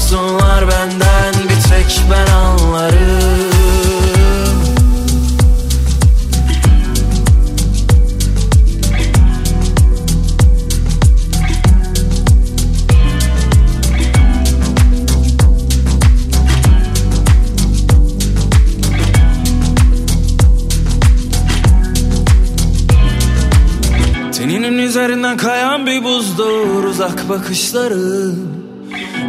Seni sorsunlar benden bir tek ben anlarım. Teninin üzerinden kayan bir buzdur uzak bakışları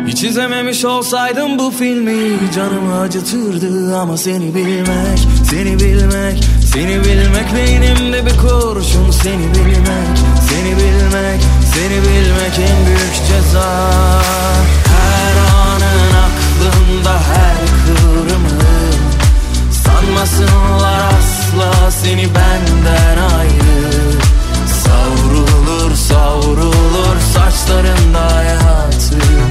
Hiç izlememiş olsaydım bu filmi canımı acıtırdı Ama seni bilmek, seni bilmek, seni bilmek Beynimde bir kurşun seni bilmek, seni bilmek, seni bilmek en büyük ceza. Her anın aklımda her kıvrımın Sanmasınlar asla seni benden ayrı. Savrulur savrulur saçlarında hayatı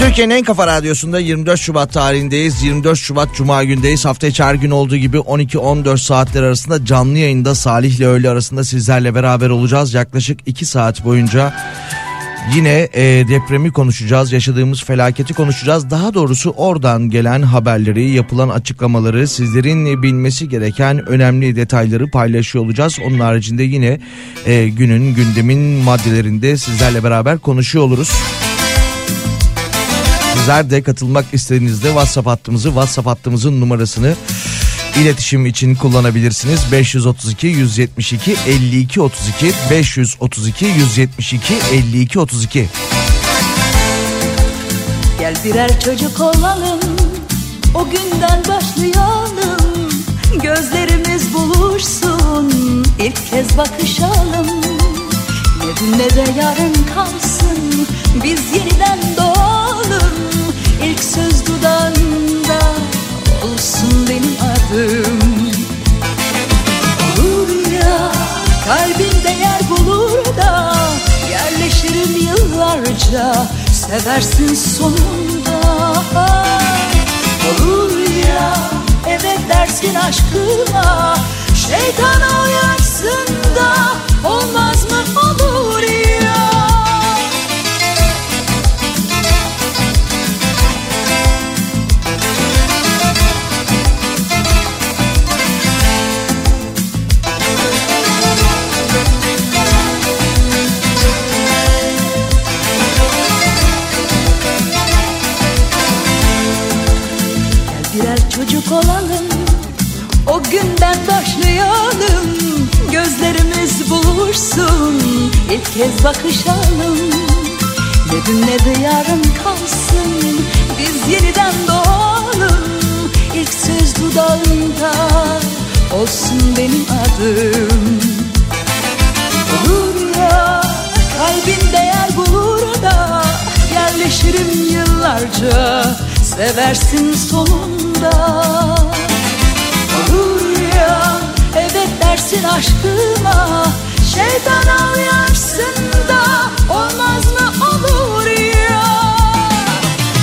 Türkiye'nin en kafa radyosunda 24 Şubat tarihindeyiz. 24 Şubat Cuma gündeyiz. Hafta içi her gün olduğu gibi 12-14 saatler arasında canlı yayında Salih ile öğle arasında sizlerle beraber olacağız. Yaklaşık 2 saat boyunca yine e, depremi konuşacağız. Yaşadığımız felaketi konuşacağız. Daha doğrusu oradan gelen haberleri, yapılan açıklamaları, sizlerin bilmesi gereken önemli detayları paylaşıyor olacağız. Onun haricinde yine e, günün gündemin maddelerinde sizlerle beraber konuşuyor oluruz. Sizler de katılmak istediğinizde WhatsApp hattımızı, WhatsApp hattımızın numarasını iletişim için kullanabilirsiniz. 532 172 52 32 532 172 52 32. Gel birer çocuk olalım O günden başlayalım Gözlerimiz buluşsun ilk kez bakışalım Ne dün ne de yarın kalsın Biz yeniden doğalım İlk söz dudağında Olsun benim adım. Olur ya kalbimde yer bulur da Yerleşirim yıllarca Seversin sonunda. Olur ya evet dersin aşkıma Şeytana uyarsın da Olmaz mı? Olur ya ilk kez bakışalım. Ne dün ne de yarın kalsın Biz yeniden doğalım. İlk söz dudağında Olsun benim adım. Olur ya kalbin değer bulur da. Yerleşirim yıllarca Seversin sonunda. Olur ya evet dersin aşkıma Şeytana uyarsın da Olmaz mı olur ya?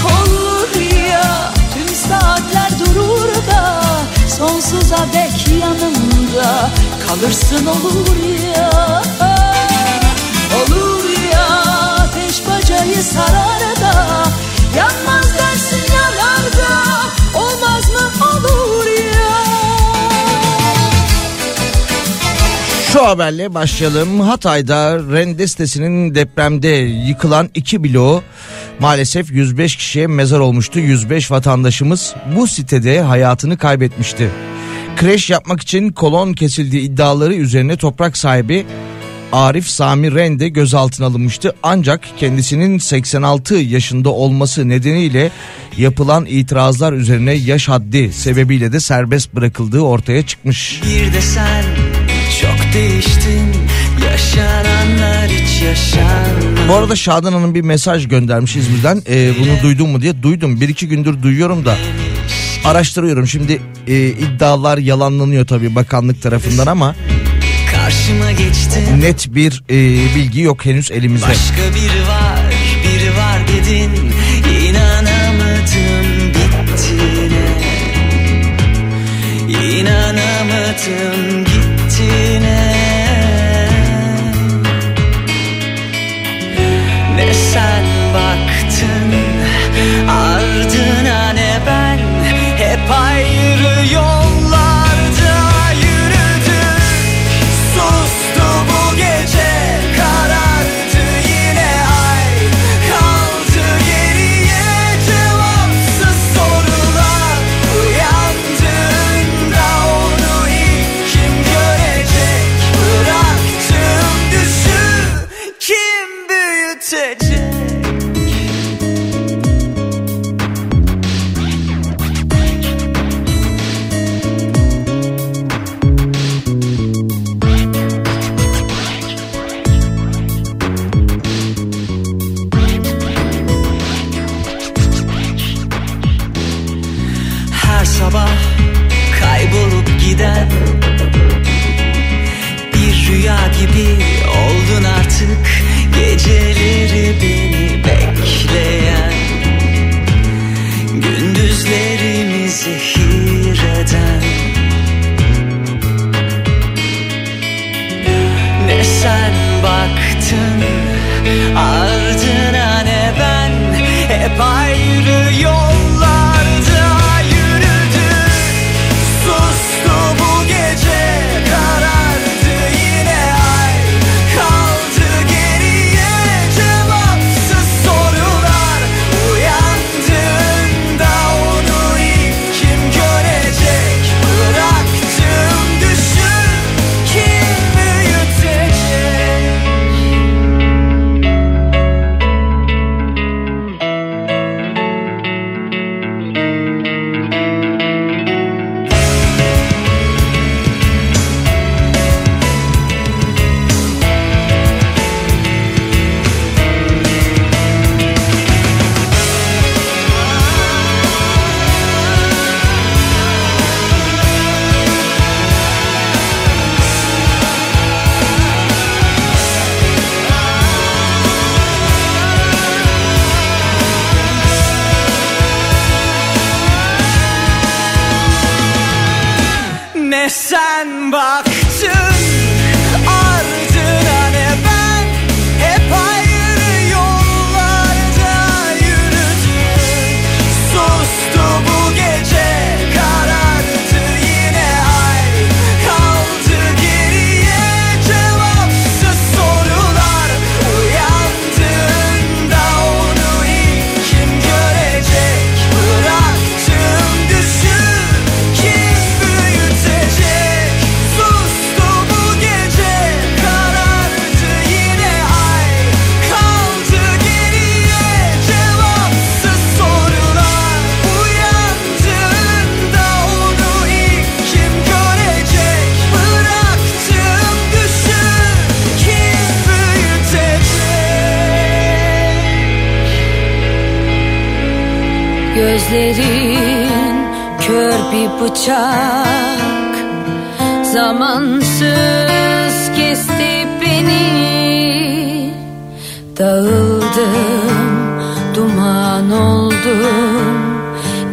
Olur ya tüm saatler durur da Sonsuza dek yanımda Kalırsın olur ya. Olur ya ateş bacayı sarar da Yanmaz dersin yanar da Olmaz mı olur ya Şu haberle başlayalım. Hatay'da Rende sitesinin depremde yıkılan iki bloğu maalesef 105 kişiye mezar olmuştu. 105 vatandaşımız bu sitede hayatını kaybetmişti. Kreş yapmak için kolon kesildiği iddiaları üzerine toprak sahibi Arif Sami Rende gözaltına alınmıştı. Ancak kendisinin 86 yaşında olması nedeniyle yapılan itirazlar üzerine yaş haddi sebebiyle de serbest bırakıldığı ortaya çıkmış. Bir de sen değiştin Yaşananlar hiç yaşanmadı Bu arada Şadan Hanım bir mesaj göndermiş İzmir'den. Ee, bunu duydun mu diye. Duydum. Bir iki gündür duyuyorum da araştırıyorum. Şimdi e, iddialar yalanlanıyor tabii bakanlık tarafından ama Karşıma geçtin net bir e, bilgi yok henüz elimizde. Başka biri var, biri var dedin İnanamadım bittiğine İnanamadım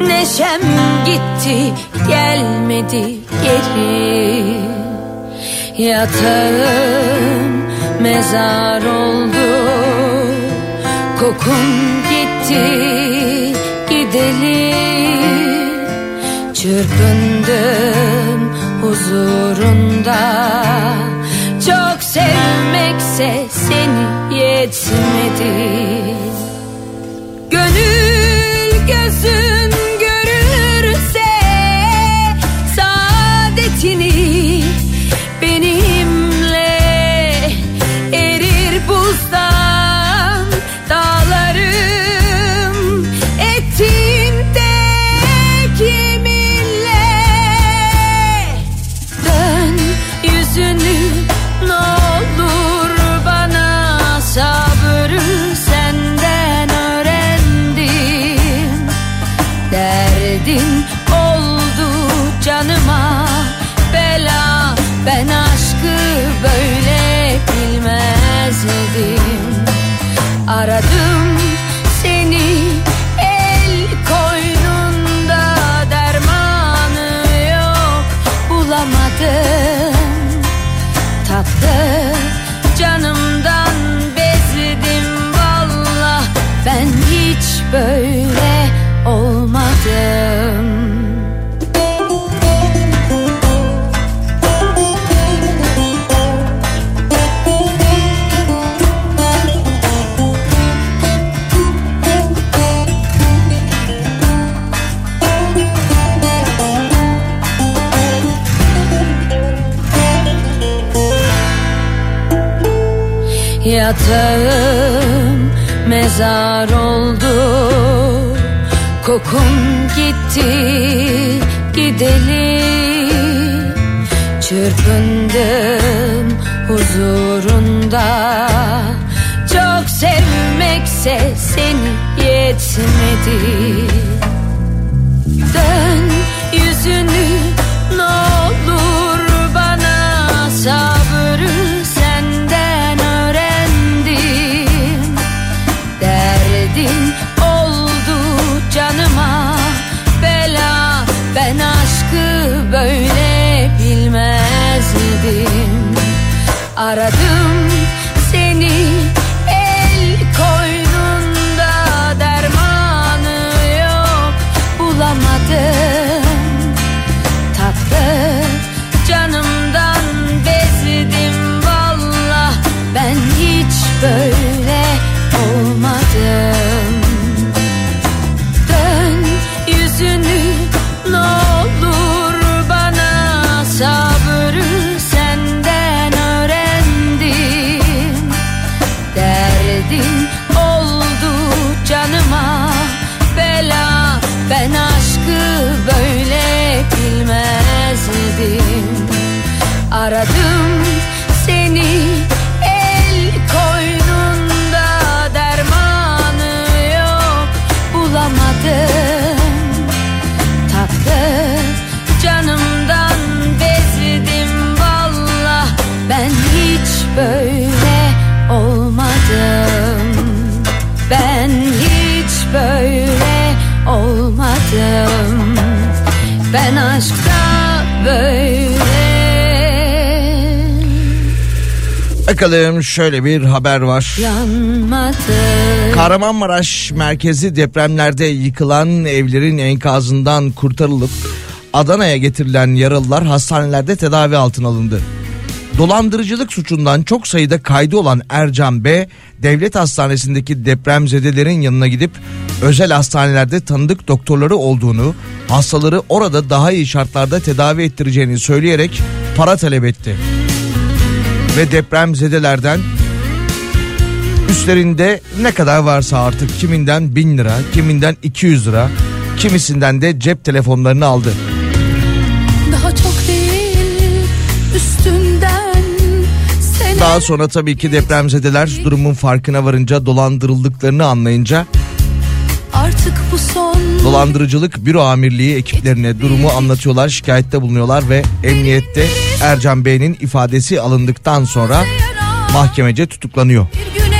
Neşem gitti, gelmedi geri. Yatağım mezar oldu Kokun gitti gideli Çırpındım huzurunda. Çok sevmekse seni yetmedi. Gönül Yatağım mezar oldu. Kokun gitti gideli Çırpındım huzurunda. Çok sevmekse seni yetmedi. Dön yüzünü Aradım Bakalım şöyle bir haber var. yanmadım Kahramanmaraş merkezi depremlerde yıkılan evlerin enkazından kurtarılıp Adana'ya getirilen yaralılar hastanelerde tedavi altına alındı. Dolandırıcılık suçundan çok sayıda kaydı olan Ercan B. devlet hastanesindeki depremzedelerin yanına gidip özel hastanelerde tanıdık doktorları olduğunu, hastaları orada daha iyi şartlarda tedavi ettireceğini söyleyerek para talep etti. Ve depremzedelerden üstlerinde ne kadar varsa artık kiminden 1000 lira, kiminden 200 lira, kimisinden de cep telefonlarını aldı. Daha çok değil üstünden Daha sonra tabii ki depremzedeler durumun farkına varınca dolandırıldıklarını anlayınca artık bu son Dolandırıcılık Büro Amirliği ekiplerine durumu anlatıyorlar, şikayette bulunuyorlar ve emniyette Ercan Bey'in ifadesi alındıktan sonra mahkemece tutuklanıyor. Bir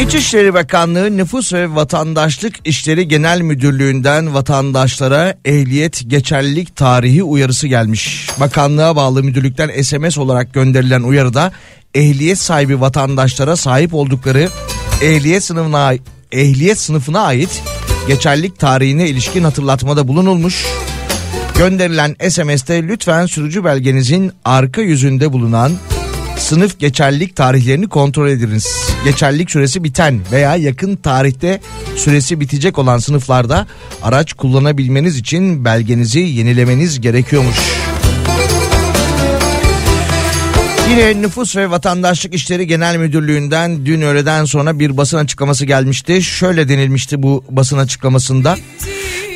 İçişleri Bakanlığı Nüfus ve Vatandaşlık İşleri Genel Müdürlüğü'nden vatandaşlara ehliyet geçerlilik tarihi uyarısı gelmiş. Bakanlığa bağlı müdürlükten SMS olarak gönderilen uyarıda ehliyet sahibi vatandaşlara sahip oldukları ehliyet sınıfına ehliyet sınıfına ait geçerlilik tarihine ilişkin hatırlatmada bulunulmuş. Gönderilen SMS'te lütfen sürücü belgenizin arka yüzünde bulunan sınıf geçerlilik tarihlerini kontrol ediniz. Geçerlilik süresi biten veya yakın tarihte süresi bitecek olan sınıflarda araç kullanabilmeniz için belgenizi yenilemeniz gerekiyormuş. Yine Nüfus ve Vatandaşlık İşleri Genel Müdürlüğü'nden dün öğleden sonra bir basın açıklaması gelmişti. Şöyle denilmişti bu basın açıklamasında.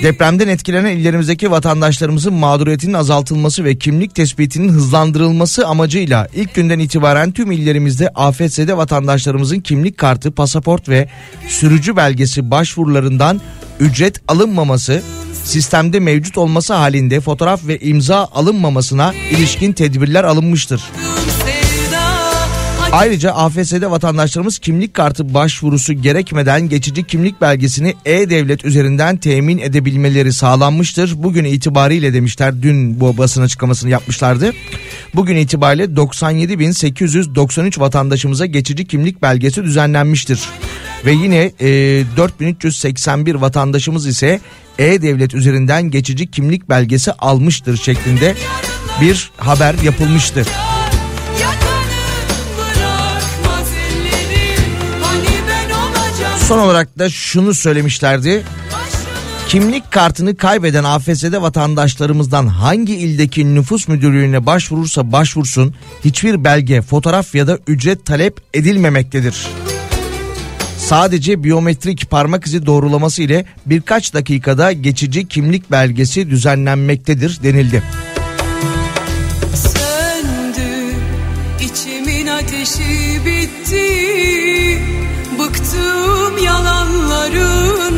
Depremden etkilenen illerimizdeki vatandaşlarımızın mağduriyetinin azaltılması ve kimlik tespitinin hızlandırılması amacıyla ilk günden itibaren tüm illerimizde AFS'de vatandaşlarımızın kimlik kartı, pasaport ve sürücü belgesi başvurularından ücret alınmaması, sistemde mevcut olması halinde fotoğraf ve imza alınmamasına ilişkin tedbirler alınmıştır. Ayrıca AFS'de vatandaşlarımız kimlik kartı başvurusu gerekmeden geçici kimlik belgesini e-devlet üzerinden temin edebilmeleri sağlanmıştır. Bugün itibariyle demişler dün bu basın açıklamasını yapmışlardı. Bugün itibariyle 97.893 vatandaşımıza geçici kimlik belgesi düzenlenmiştir. Ve yine e, 4381 vatandaşımız ise e-devlet üzerinden geçici kimlik belgesi almıştır şeklinde bir haber yapılmıştır. Son olarak da şunu söylemişlerdi. Kimlik kartını kaybeden AFS'de vatandaşlarımızdan hangi ildeki nüfus müdürlüğüne başvurursa başvursun hiçbir belge, fotoğraf ya da ücret talep edilmemektedir. Sadece biyometrik parmak izi doğrulaması ile birkaç dakikada geçici kimlik belgesi düzenlenmektedir denildi. Söndü içimin ateşi bitti Bıktım yalanlarından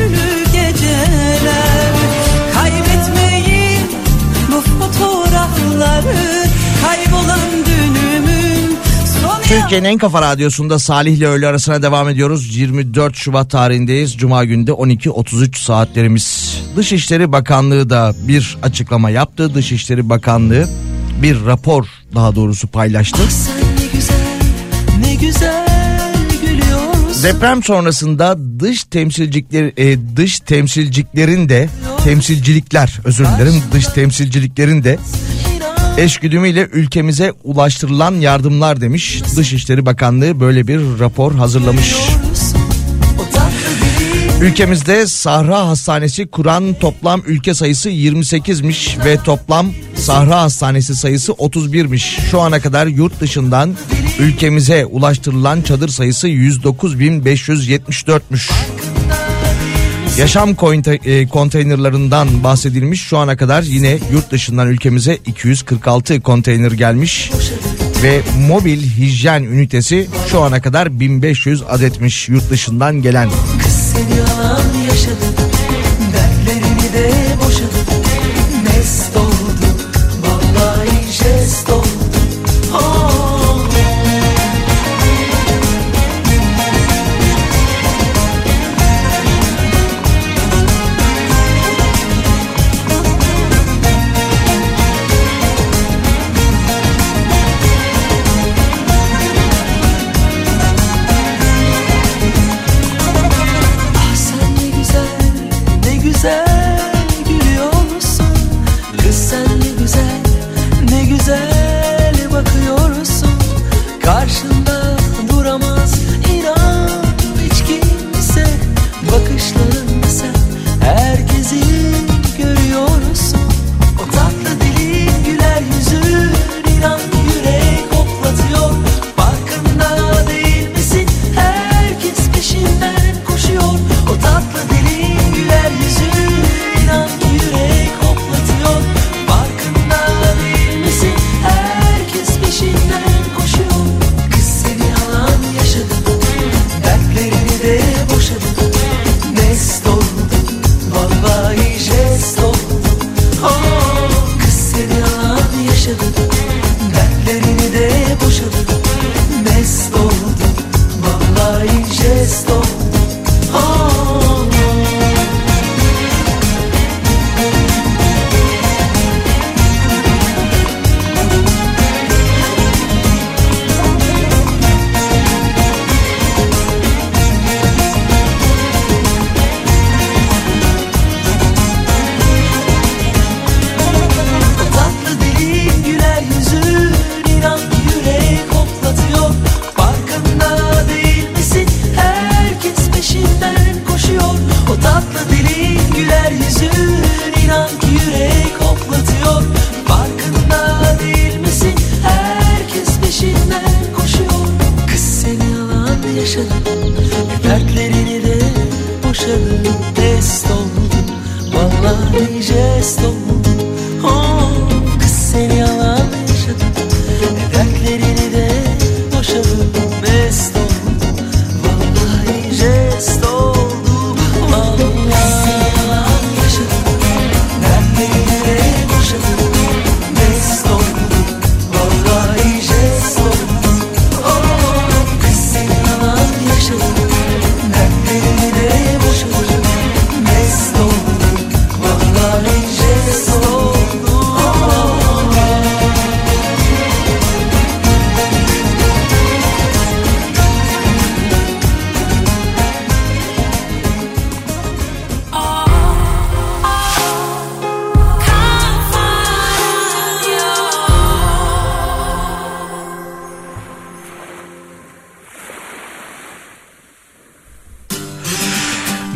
tütsülü geceler Kaybetmeyin bu fotoğrafları Kaybolan dünümün son Türkiye'nin en kafa radyosunda Salih ile öğle arasına devam ediyoruz. 24 Şubat tarihindeyiz. Cuma günde 12.33 saatlerimiz. Dışişleri Bakanlığı da bir açıklama yaptı. Dışişleri Bakanlığı bir rapor daha doğrusu paylaştı. Sen ne güzel ne güzel Deprem sonrasında dış temsilcilikler e, dış temsilciliklerin de temsilcilikler özür dilerim dış temsilciliklerin de eşgüdümüyle ülkemize ulaştırılan yardımlar demiş. Dışişleri Bakanlığı böyle bir rapor hazırlamış. Ülkemizde Sahra Hastanesi kuran toplam ülke sayısı 28'miş ve toplam Sahra Hastanesi sayısı 31'miş. Şu ana kadar yurt dışından ülkemize ulaştırılan çadır sayısı 109.574'müş. Yaşam e, konteynerlarından bahsedilmiş. Şu ana kadar yine yurt dışından ülkemize 246 konteyner gelmiş. Ve mobil hijyen ünitesi şu ana kadar 1500 adetmiş yurt dışından gelen. Seni yalan yaşadı Dertlerini de boşadı Mest oldu Vallahi jest oldu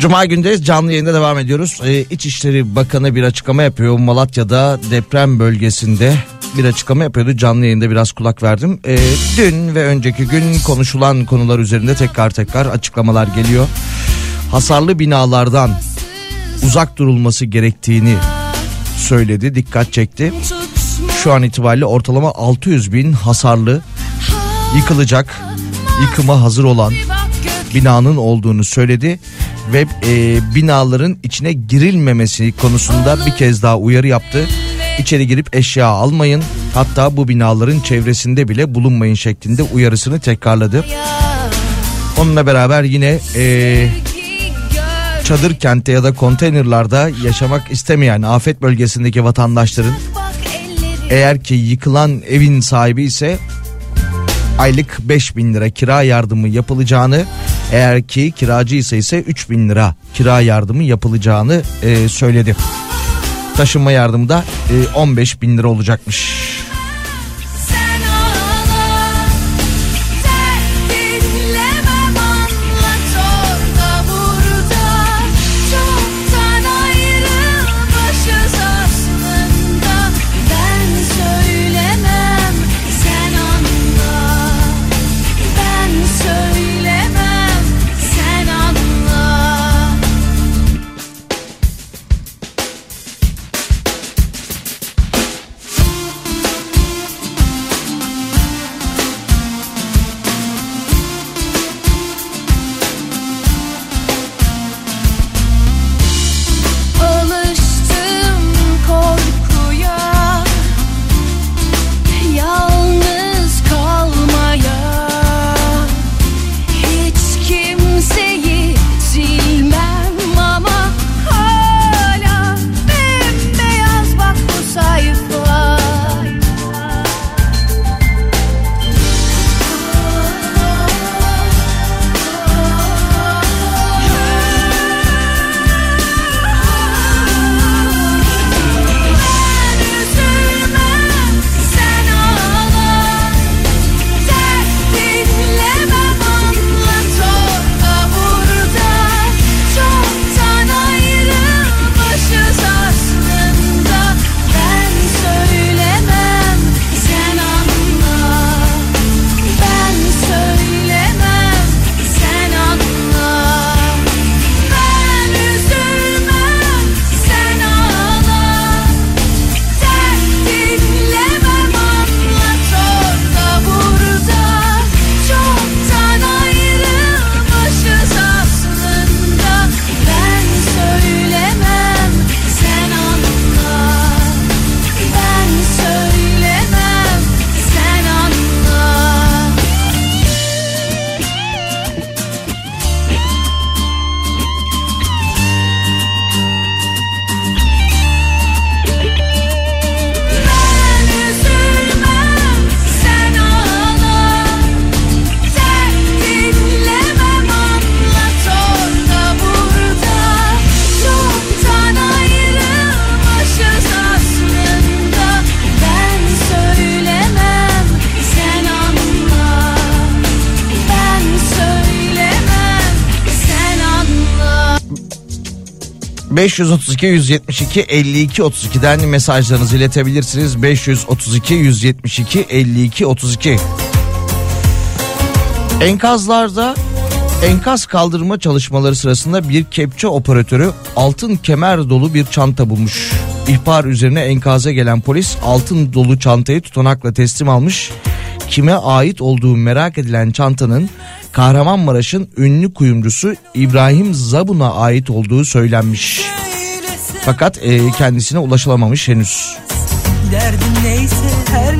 Cuma gündeyiz canlı yayında devam ediyoruz. Ee, İçişleri Bakanı bir açıklama yapıyor. Malatya'da deprem bölgesinde bir açıklama yapıyordu. Canlı yayında biraz kulak verdim. Ee, dün ve önceki gün konuşulan konular üzerinde tekrar tekrar açıklamalar geliyor. Hasarlı binalardan uzak durulması gerektiğini söyledi, dikkat çekti. Şu an itibariyle ortalama 600 bin hasarlı yıkılacak, yıkıma hazır olan binanın olduğunu söyledi ve e, binaların içine girilmemesi konusunda bir kez daha uyarı yaptı. İçeri girip eşya almayın hatta bu binaların çevresinde bile bulunmayın şeklinde uyarısını tekrarladı. Onunla beraber yine e, çadır kentte ya da konteynerlarda yaşamak istemeyen afet bölgesindeki vatandaşların eğer ki yıkılan evin sahibi ise aylık 5 bin lira kira yardımı yapılacağını eğer ki kiracı ise ise 3 bin lira kira yardımı yapılacağını e, söyledi. Taşınma yardımı da e, 15 bin lira olacakmış. 532 172 52 32'den mesajlarınızı iletebilirsiniz. 532 172 52 32. Enkazlarda enkaz kaldırma çalışmaları sırasında bir kepçe operatörü altın kemer dolu bir çanta bulmuş. İhbar üzerine enkaza gelen polis altın dolu çantayı tutanakla teslim almış. Kime ait olduğu merak edilen çantanın Kahramanmaraş'ın ünlü kuyumcusu İbrahim Zabun'a ait olduğu söylenmiş. Fakat e, kendisine ulaşılamamış henüz. Neyse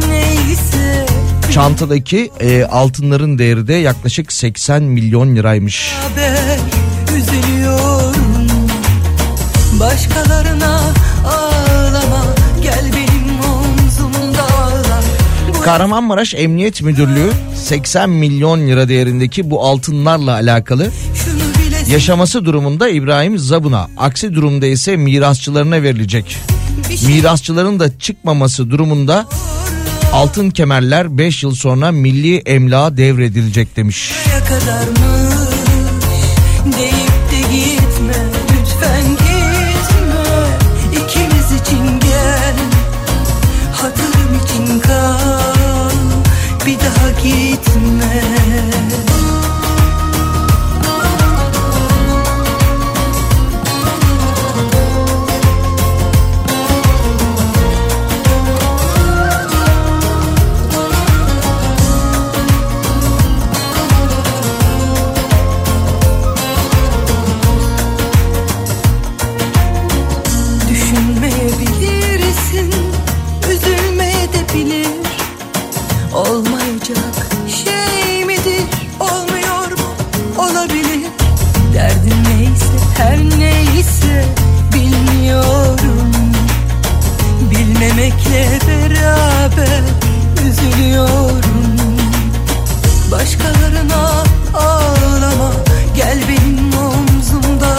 neyse Çantadaki e, altınların değeri de yaklaşık 80 milyon liraymış. haber Başkalarına Kahramanmaraş Emniyet Müdürlüğü 80 milyon lira değerindeki bu altınlarla alakalı yaşaması durumunda İbrahim Zabun'a, aksi durumda ise mirasçılarına verilecek. Mirasçıların da çıkmaması durumunda altın kemerler 5 yıl sonra milli emlağa devredilecek demiş. buraya kadarmış deyip daha gitme Bilmemekle beraber üzülüyorum. Başkalarına ağlama Gel benim omzumda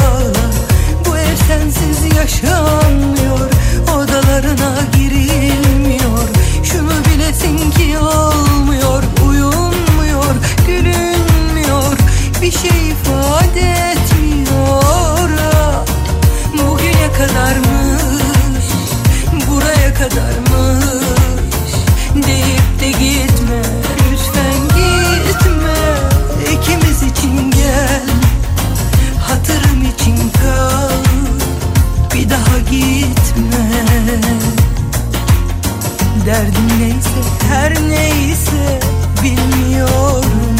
Bu ev sensiz yaşanmıyor Odalarına girilmiyor. Şunu bilesin ki olmuyor Uyunmuyor, gülünmüyor. Bir şey ifade etmiyor. Bugüne kadarmış Buraya kadarmış. Deyip de gitme Lütfen gitme. İkimiz için gel Hatırım için kal. Bir daha gitme. Derdin neyse her neyse Bilmiyorum.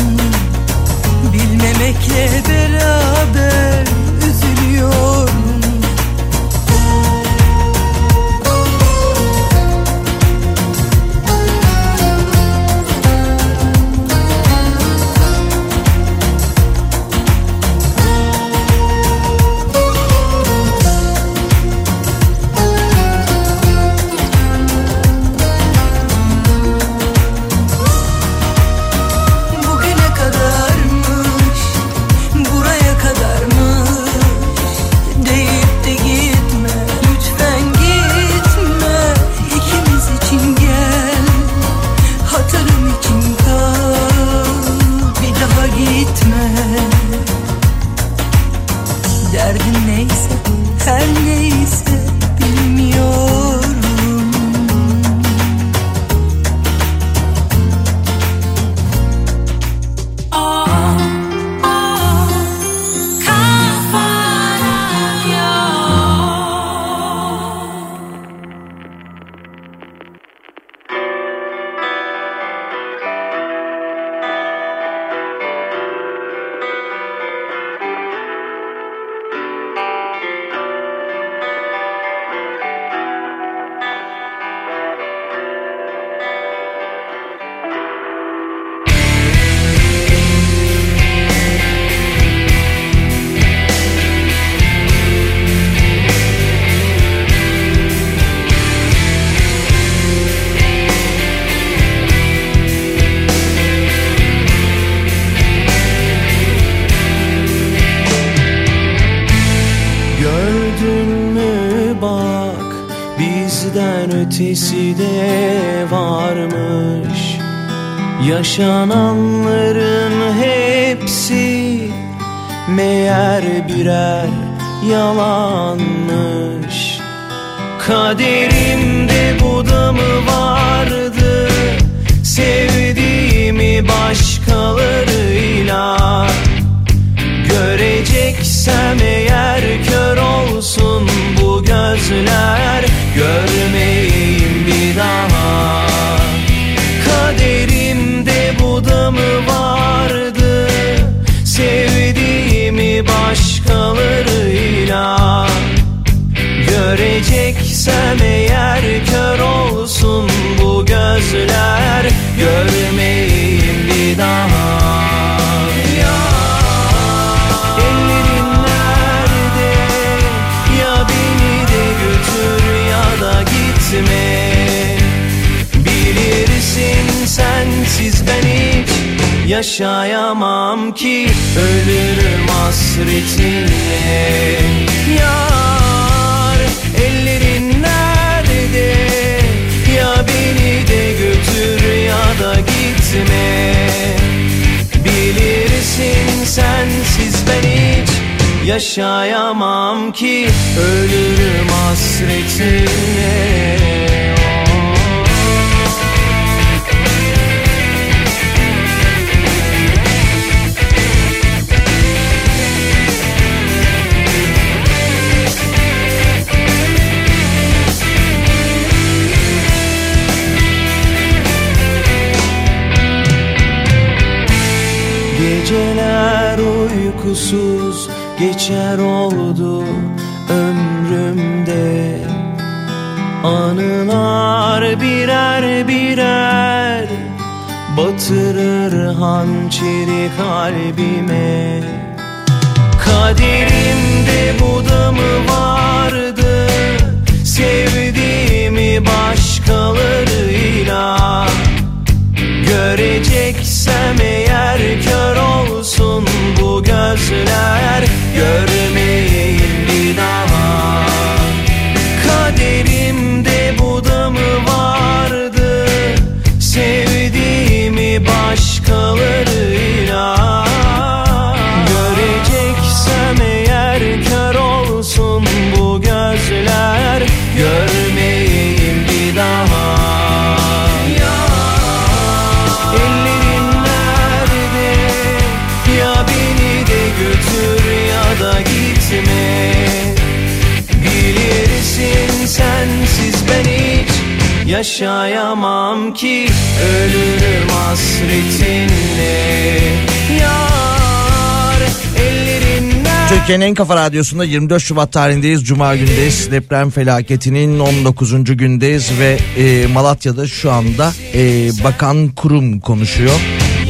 Bilmemekle beraber Üzülüyorum reflection yaşayamam ki Ölürüm hasretinle Yar ellerin nerede? Ya beni de götür ya da gitme. Bilirsin sensiz ben hiç yaşayamam ki Ölürüm hasretinle geçer oldu ömrümde. Anılar birer birer batırır hançeri kalbime. Kaderimde bu da mı vardı Sevdiğimi başkalarıyla. Göreceksem eğer gözler Görmeyeyim yaşayamam ki Ölürüm hasretinle Yar ellerin nerede Türkiye'nin en kafa radyosunda 24 Şubat tarihindeyiz. Cuma gündeyiz. Deprem felaketinin 19. gündeyiz ve e, Malatya'da şu anda e, bakan kurum konuşuyor.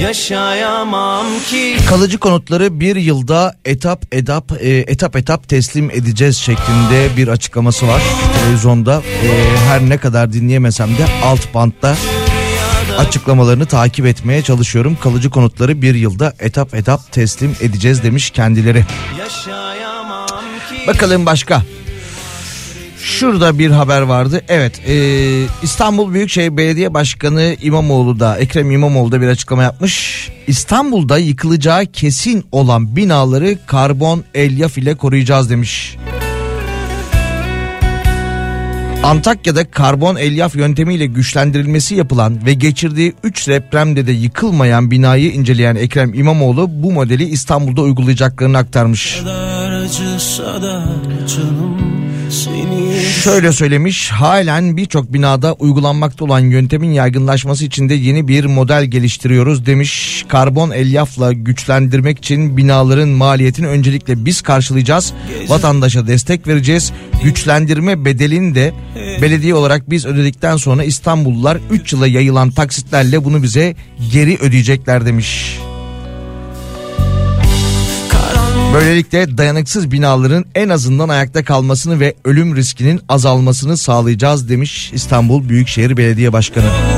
Yaşayamam ki Kalıcı konutları bir yılda etap etap e, etap etap teslim edeceğiz şeklinde bir açıklaması var televizyonda. E, her ne kadar dinleyemesem de alt bantta açıklamalarını takip etmeye çalışıyorum. Kalıcı konutları bir yılda etap etap teslim edeceğiz demiş kendileri. Bakalım başka. Şurada bir haber vardı. Evet e, İstanbul Büyükşehir Belediye Başkanı İmamoğlu da Ekrem İmamoğlu da bir açıklama yapmış. İstanbul'da yıkılacağı kesin olan binaları karbon elyaf ile koruyacağız demiş. Antakya'da karbon elyaf yöntemiyle güçlendirilmesi yapılan ve geçirdiği 3 depremde de yıkılmayan binayı inceleyen Ekrem İmamoğlu bu modeli İstanbul'da uygulayacaklarını aktarmış. kadar acısa da canım Şöyle söylemiş halen birçok binada uygulanmakta olan yöntemin yaygınlaşması için de yeni bir model geliştiriyoruz demiş. Karbon elyafla güçlendirmek için binaların maliyetini öncelikle biz karşılayacağız. Vatandaşa destek vereceğiz. Güçlendirme bedelini de belediye olarak biz ödedikten sonra İstanbullular 3 yıla yayılan taksitlerle bunu bize geri ödeyecekler demiş. Böylelikle dayanıksız binaların en azından ayakta kalmasını ve ölüm riskinin azalmasını sağlayacağız demiş İstanbul Büyükşehir Belediye Başkanı.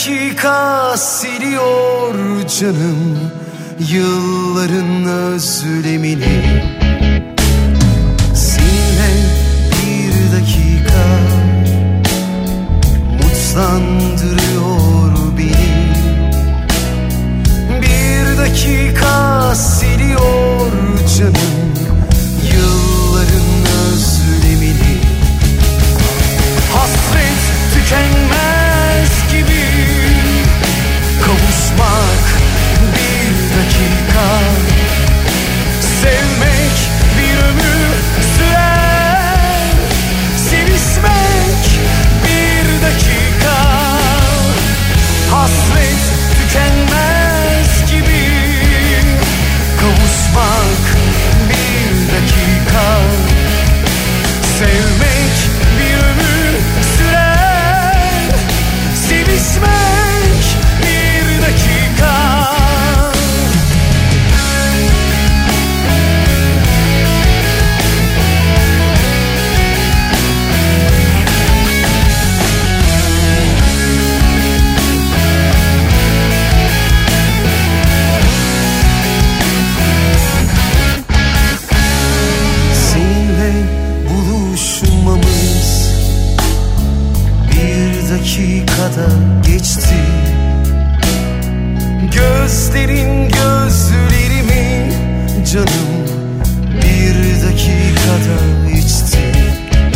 Dakika siliyor canım Yılların özlemini Seninle bir dakika Mutlandırıyor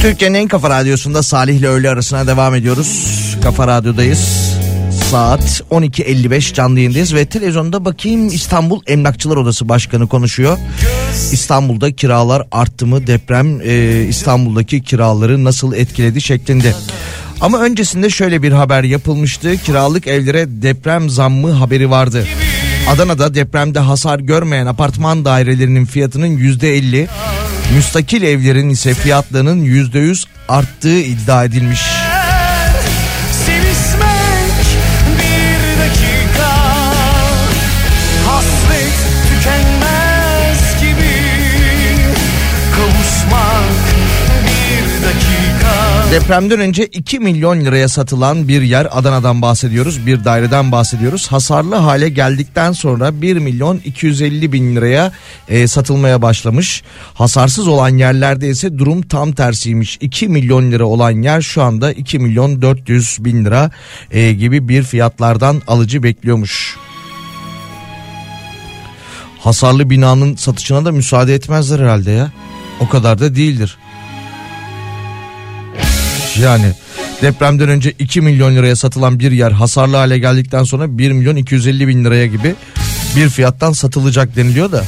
Türkiye'nin en kafa radyosunda Salih ile öğle arasına devam ediyoruz. Kafa radyodayız. Saat 12.55 canlı yayındayız ve televizyonda bakayım İstanbul Emlakçılar Odası Başkanı konuşuyor. İstanbul'da kiralar arttı mı deprem e, İstanbul'daki kiraları nasıl etkiledi şeklinde. Ama öncesinde şöyle bir haber yapılmıştı. Kiralık evlere deprem zammı haberi vardı. Adana'da depremde hasar görmeyen apartman dairelerinin fiyatının %50, müstakil evlerin ise fiyatlarının %100 arttığı iddia edilmiş. Depremden önce 2 milyon liraya satılan bir yer Adana'dan bahsediyoruz. Bir daireden bahsediyoruz. Hasarlı hale geldikten sonra 1 milyon 250 bin liraya e, satılmaya başlamış. Hasarsız olan yerlerde ise durum tam tersiymiş. 2 milyon lira olan yer şu anda 2 milyon 400 bin lira e, gibi bir fiyatlardan alıcı bekliyormuş. Hasarlı binanın satışına da müsaade etmezler herhalde ya. O kadar da değildir. Yani depremden önce 2 milyon liraya satılan bir yer hasarlı hale geldikten sonra 1 milyon 250 bin liraya gibi bir fiyattan satılacak deniliyor da.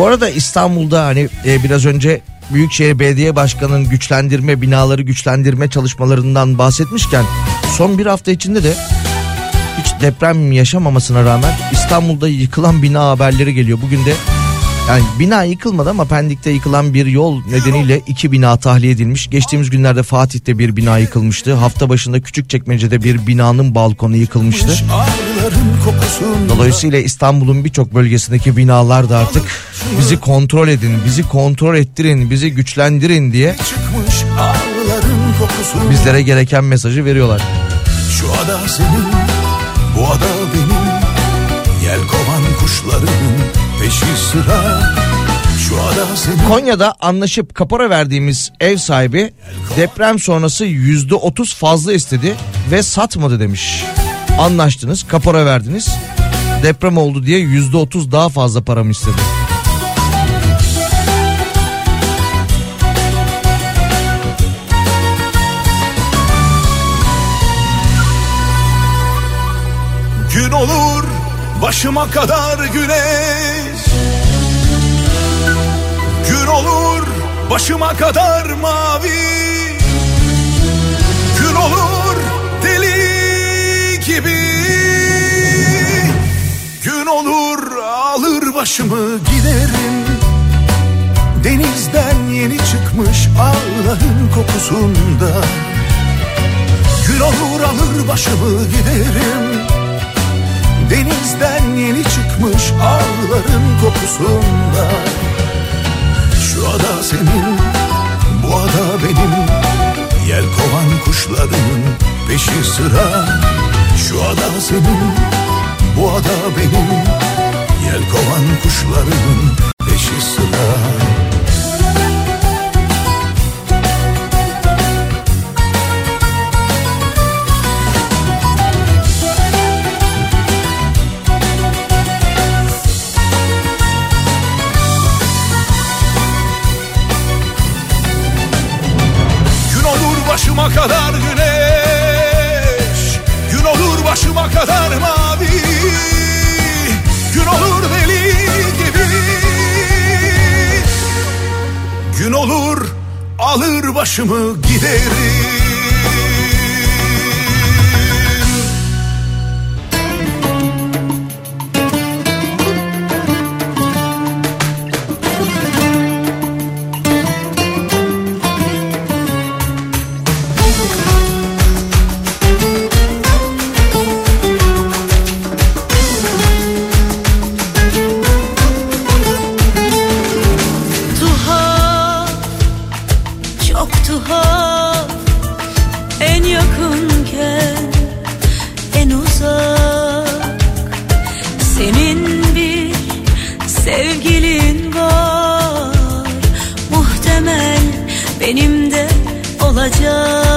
Bu arada İstanbul'da hani e, biraz önce Büyükşehir Belediye Başkanı'nın güçlendirme binaları güçlendirme çalışmalarından bahsetmişken son bir hafta içinde de hiç deprem yaşamamasına rağmen İstanbul'da yıkılan bina haberleri geliyor. Bugün de yani bina yıkılmadı ama Pendik'te yıkılan bir yol nedeniyle iki bina tahliye edilmiş. Geçtiğimiz günlerde Fatih'te bir bina yıkılmıştı. Hafta başında Küçükçekmece'de bir binanın balkonu yıkılmıştı. Dolayısıyla İstanbul'un birçok bölgesindeki binalar da artık bizi kontrol edin, bizi kontrol ettirin, bizi güçlendirin diye çıkmış ağların kokusun Bizlere gereken mesajı veriyorlar. Şu ada senin, bu ada benim. Yel kovan kuşların peşi sıra. Konya'da anlaşıp kapora verdiğimiz ev sahibi deprem sonrası yüzde otuz fazla istedi ve satmadı demiş. Anlaştınız kapora verdiniz. Deprem oldu diye yüzde otuz daha fazla paramı istedi. Gün olur başıma kadar güneş. Gün olur başıma kadar mavi. Gün olur gibi. Gün olur alır başımı giderim. Denizden yeni çıkmış ağların kokusunda. Gün olur alır başımı giderim. Denizden yeni çıkmış ağların kokusunda. Şu ada senin, bu ada benim. Yel kovan kuşların peşi sıra Şu ada senin, bu ada benim. Yel kovan kuşların peşi sıra. Başıma kadar kadar mavi Gün olur deli gibi. Gün olur alır başımı giderim benim de olacak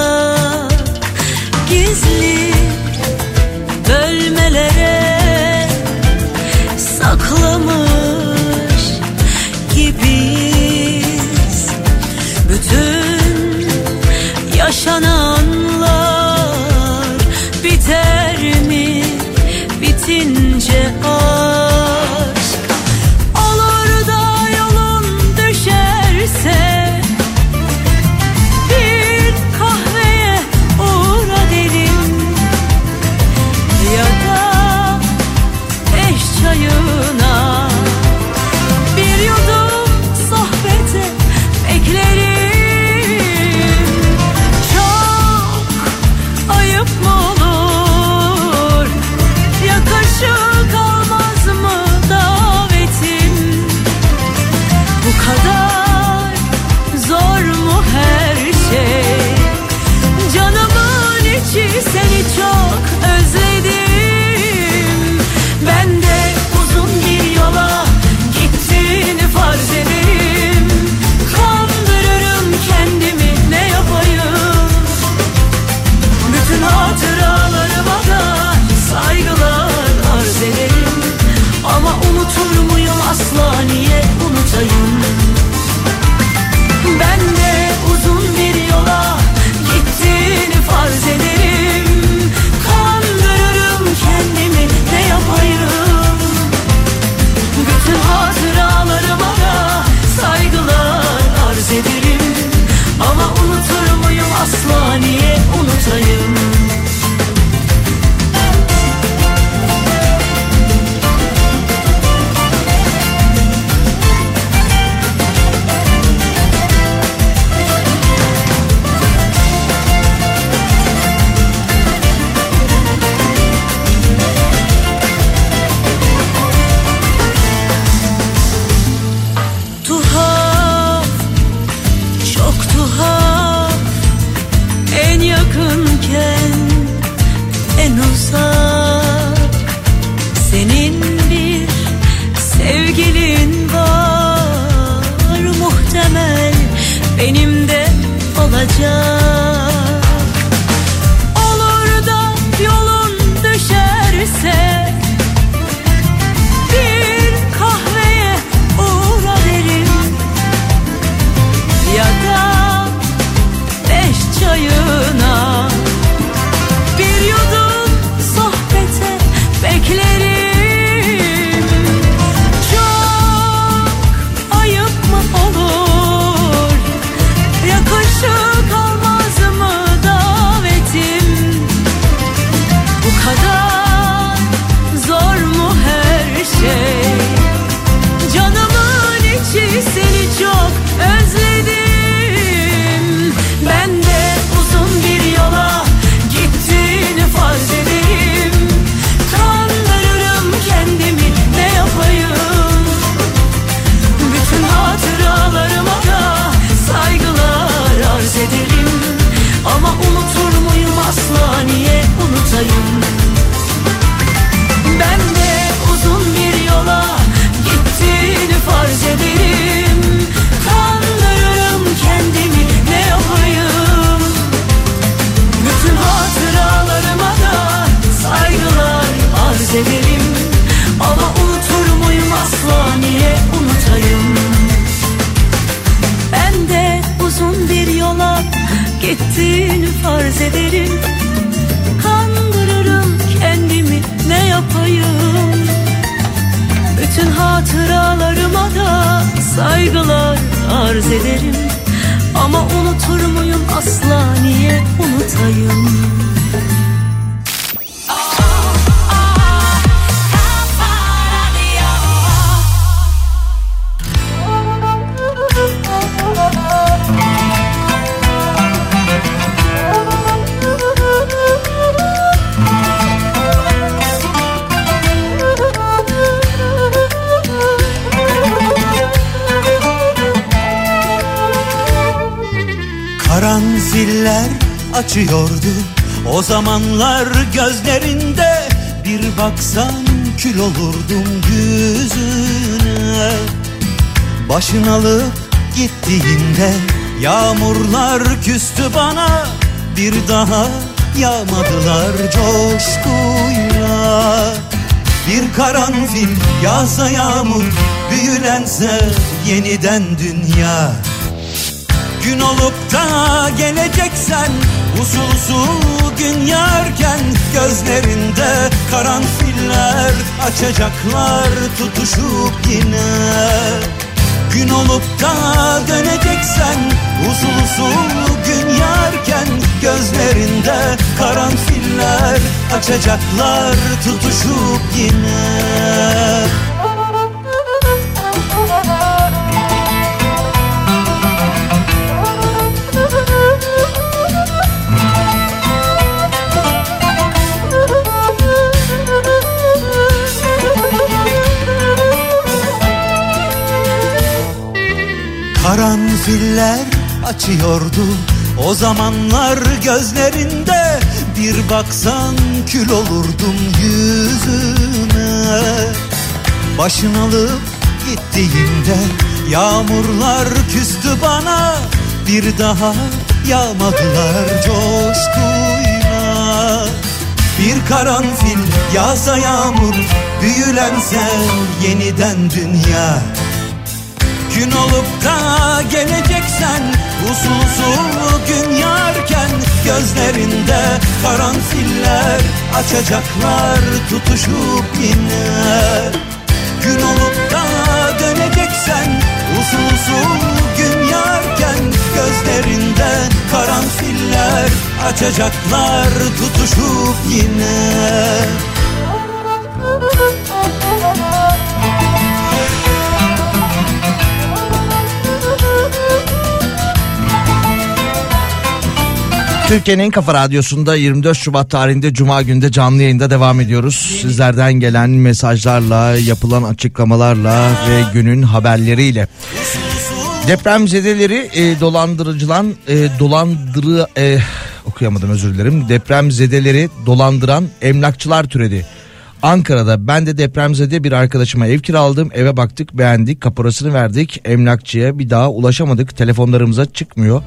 O zamanlar gözlerinde Bir baksan kül olurdum yüzüne. Başın alıp gittiğinde Yağmurlar küstü bana Bir daha yağmadılar coşkuyla. Bir karanfil yağsa yağmur Büyülense yeniden dünya. Gün olup da geleceksen Usul usul gün yarken Gözlerinde karanfiller Açacaklar tutuşup yine. Gün olup da döneceksen Usul usul gün yarken Gözlerinde karanfiller Açacaklar tutuşup yine Karanfiller açıyordu. O zamanlar gözlerinde Bir baksan kül olurdum yüzüne Başın alıp gittiğinde Yağmurlar küstü bana. Bir daha yağmadılar coşkuyla. Bir karanfil yağsa yağmur Büyülense yeniden dünya Gün olup da geleceksen usul gün yarken Gözlerinde karanfiller Açacaklar tutuşup yine Gün olup da döneceksen usul gün yarken Gözlerinde karanfiller Açacaklar tutuşup yine Türkiye'nin en kafa radyosunda 24 Şubat tarihinde Cuma günde canlı yayında devam ediyoruz. Sizlerden gelen mesajlarla, yapılan açıklamalarla ve günün haberleriyle. Depremzedeleri e, dolandırıcılan e, dolandırı e, okuyamadım özür dilerim. Deprem zedeleri dolandıran emlakçılar türedi. Ankara'da ben de depremzede bir arkadaşıma ev kiraladım. Eve baktık beğendik kaparasını verdik. Emlakçıya bir daha ulaşamadık. Telefonlarımıza çıkmıyor.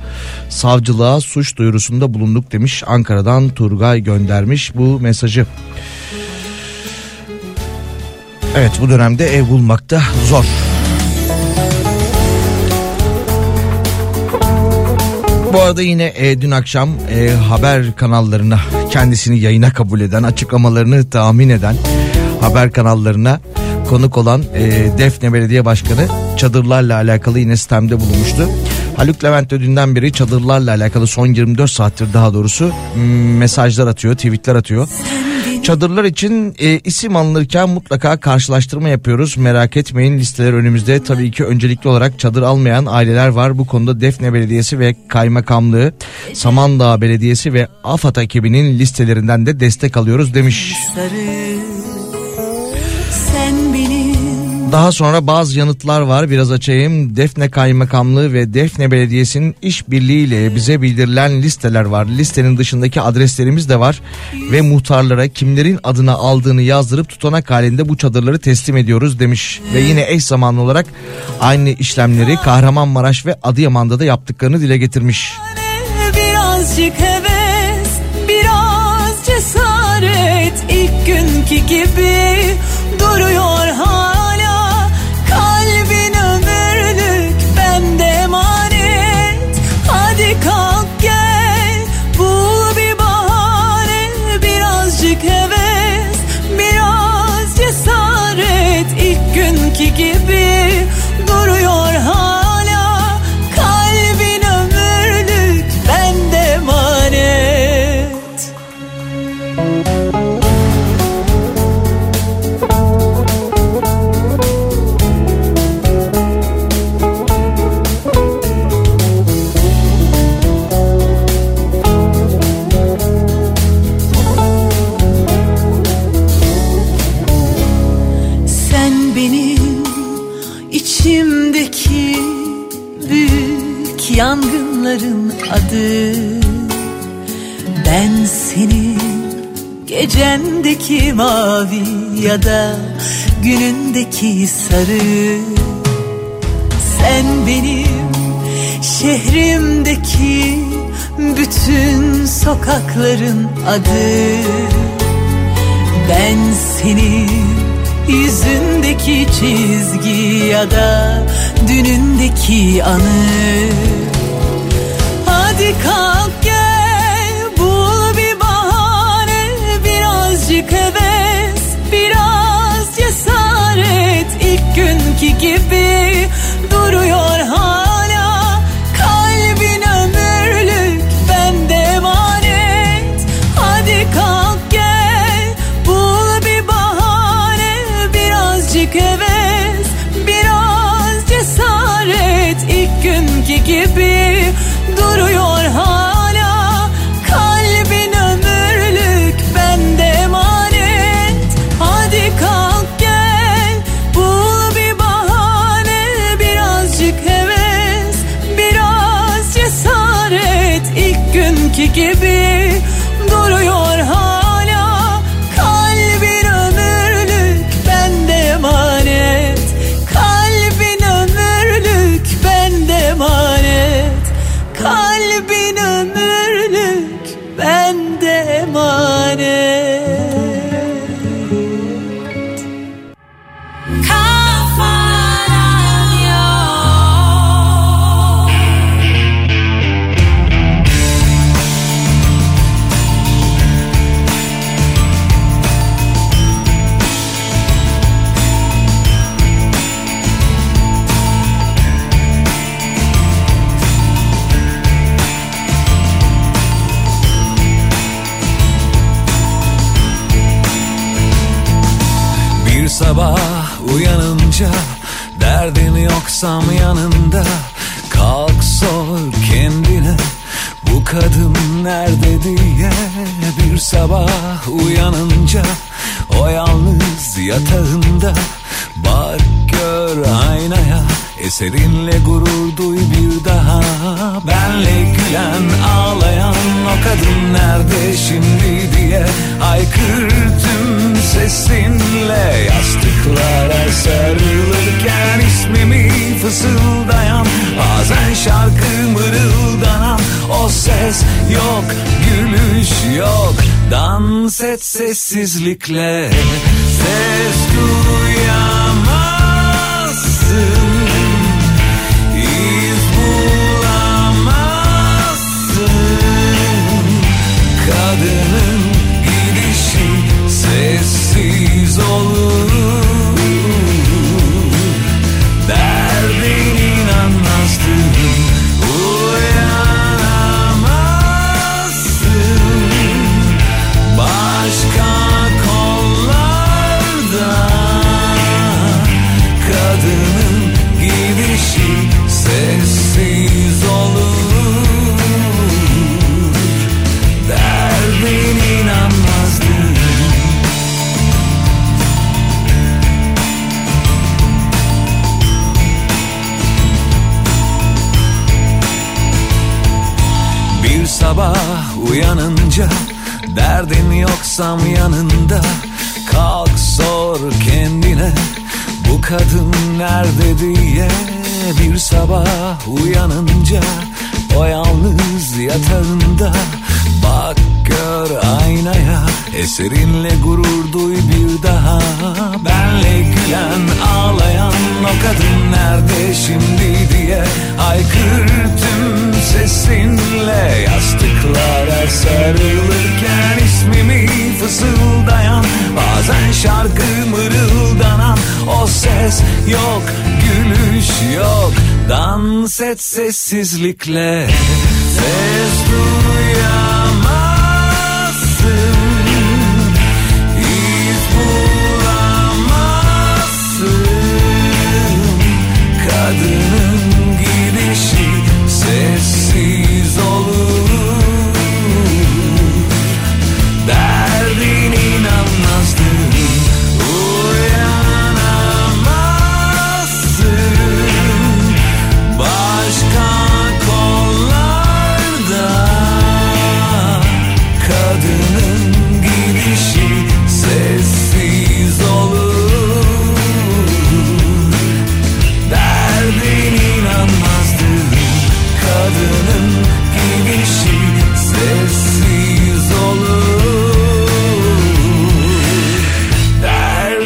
Savcılığa suç duyurusunda bulunduk demiş. Ankara'dan Turgay göndermiş bu mesajı. Evet bu dönemde ev bulmakta zor. Bu arada yine e, dün akşam e, haber kanallarına kendisini yayına kabul eden açıklamalarını tahmin eden haber kanallarına konuk olan e, Defne Belediye Başkanı çadırlarla alakalı yine sistemde bulunmuştu. Haluk Levent de dünden beri çadırlarla alakalı son 24 saattir daha doğrusu mesajlar atıyor, tweetler atıyor. Çadırlar için e, isim alınırken mutlaka karşılaştırma yapıyoruz. Merak etmeyin listeler önümüzde. Tabii ki öncelikli olarak çadır almayan aileler var. Bu konuda Defne Belediyesi ve Kaymakamlığı, Samandağ Belediyesi ve AFAD ekibinin listelerinden de destek alıyoruz demiş. sarı Daha sonra bazı yanıtlar var biraz açayım. Defne Kaymakamlığı ve Defne Belediyesi'nin işbirliğiyle bize bildirilen listeler var. Listenin dışındaki adreslerimiz de var. Ve muhtarlara kimlerin adına aldığını yazdırıp tutanak halinde bu çadırları teslim ediyoruz demiş. Ve yine eş zamanlı olarak aynı işlemleri Kahramanmaraş ve Adıyaman'da da yaptıklarını dile getirmiş. Birazcık heves Biraz cesaret ilk günkü gibi Duruyor yangınların adı. Ben senin gecendeki mavi ya da günündeki sarı. Sen benim şehrimdeki bütün sokakların adı. Ben senin yüzündeki çizgi ya da dünündeki anı Kalk gel bul bir bahane Birazcık heves biraz cesaret. İlk günkü gibi duruyor hala et sessizlikle. Ses duyamazsın sarılırken ismimi fısıldayan Bazen şarkı mırıldanan o ses yok Gülüş yok. Dans et sessizlikle. Ses duyamazsın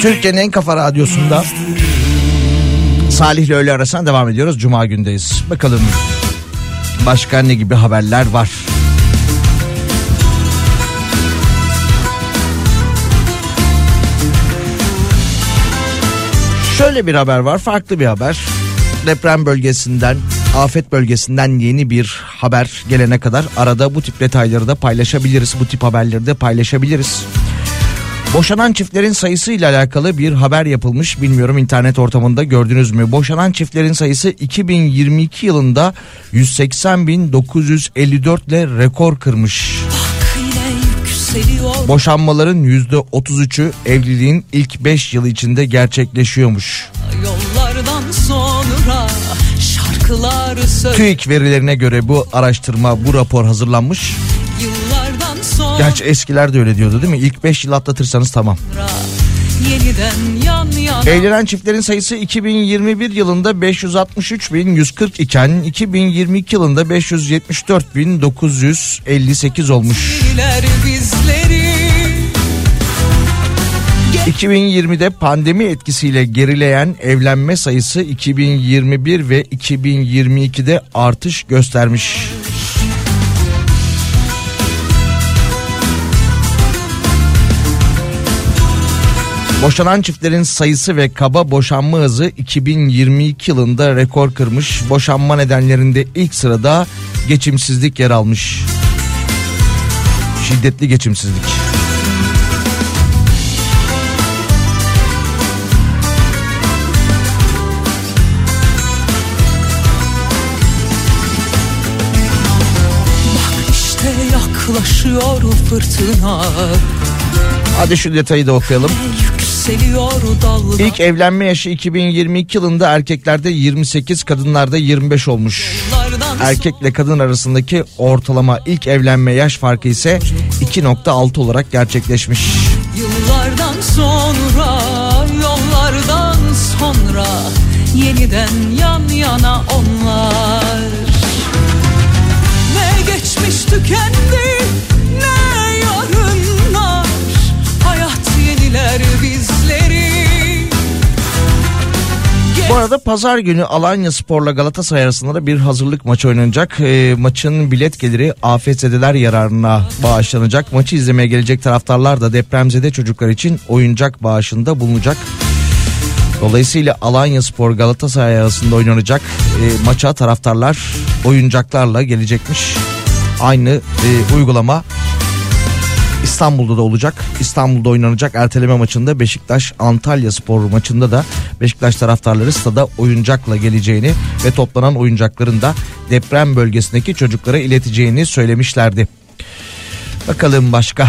Türkiye'nin en kafa radyosunda Salih ile öğle arasına devam ediyoruz. Cuma gündeyiz. Bakalım başka ne gibi haberler var. Şöyle bir haber var. Farklı bir haber. Deprem bölgesinden, afet bölgesinden yeni bir haber gelene kadar arada bu tip detayları da paylaşabiliriz. Bu tip haberleri de paylaşabiliriz. Boşanan çiftlerin sayısı ile alakalı bir haber yapılmış. Bilmiyorum internet ortamında gördünüz mü? Boşanan çiftlerin sayısı 2022 yılında 180.954 ile rekor kırmış. Boşanmaların %33'ü evliliğin ilk 5 yılı içinde gerçekleşiyormuş. yollardan sonra şarkılar söyle TÜİK verilerine göre bu araştırma, bu rapor hazırlanmış. Gerçi eskiler de öyle diyordu değil mi? İlk 5 yıl atlatırsanız tamam. yan Evlenen çiftlerin sayısı 2021 yılında 563.140 iken 2022 yılında 574.958 olmuş. iler bizleri 2020'de pandemi etkisiyle gerileyen evlenme sayısı 2021 ve 2022'de artış göstermiş. Boşanan çiftlerin sayısı ve kaba boşanma hızı 2022 yılında rekor kırmış. Boşanma nedenlerinde ilk sırada geçimsizlik yer almış. Şiddetli geçimsizlik. işte yaklaşıyor fırtına Hadi şu detayı da okuyalım. Yükseliyor dalga İlk evlenme yaşı 2022 yılında erkeklerde 28, kadınlarda 25 olmuş. Erkekle kadın arasındaki ortalama ilk evlenme yaş farkı ise 2.6 olarak gerçekleşmiş. Yıllardan sonra, yollardan sonra yeniden yan yana onlar. Ne geçmiş tükendi, Bu arada pazar günü Alanya Spor'la Galatasaray arasında da bir hazırlık maçı oynanacak. E, maçın bilet geliri afetzedeler yararına bağışlanacak. Maçı izlemeye gelecek taraftarlar da depremzede çocuklar için oyuncak bağışında bulunacak. Dolayısıyla Alanya Spor Galatasaray arasında oynanacak e, maça taraftarlar oyuncaklarla gelecekmiş. Aynı e, uygulama İstanbul'da da olacak. İstanbul'da oynanacak erteleme maçında Beşiktaş Antalya Spor maçında da Beşiktaş taraftarları stada oyuncakla geleceğini ve toplanan oyuncakların da deprem bölgesindeki çocuklara ileteceğini söylemişlerdi. Bakalım başka.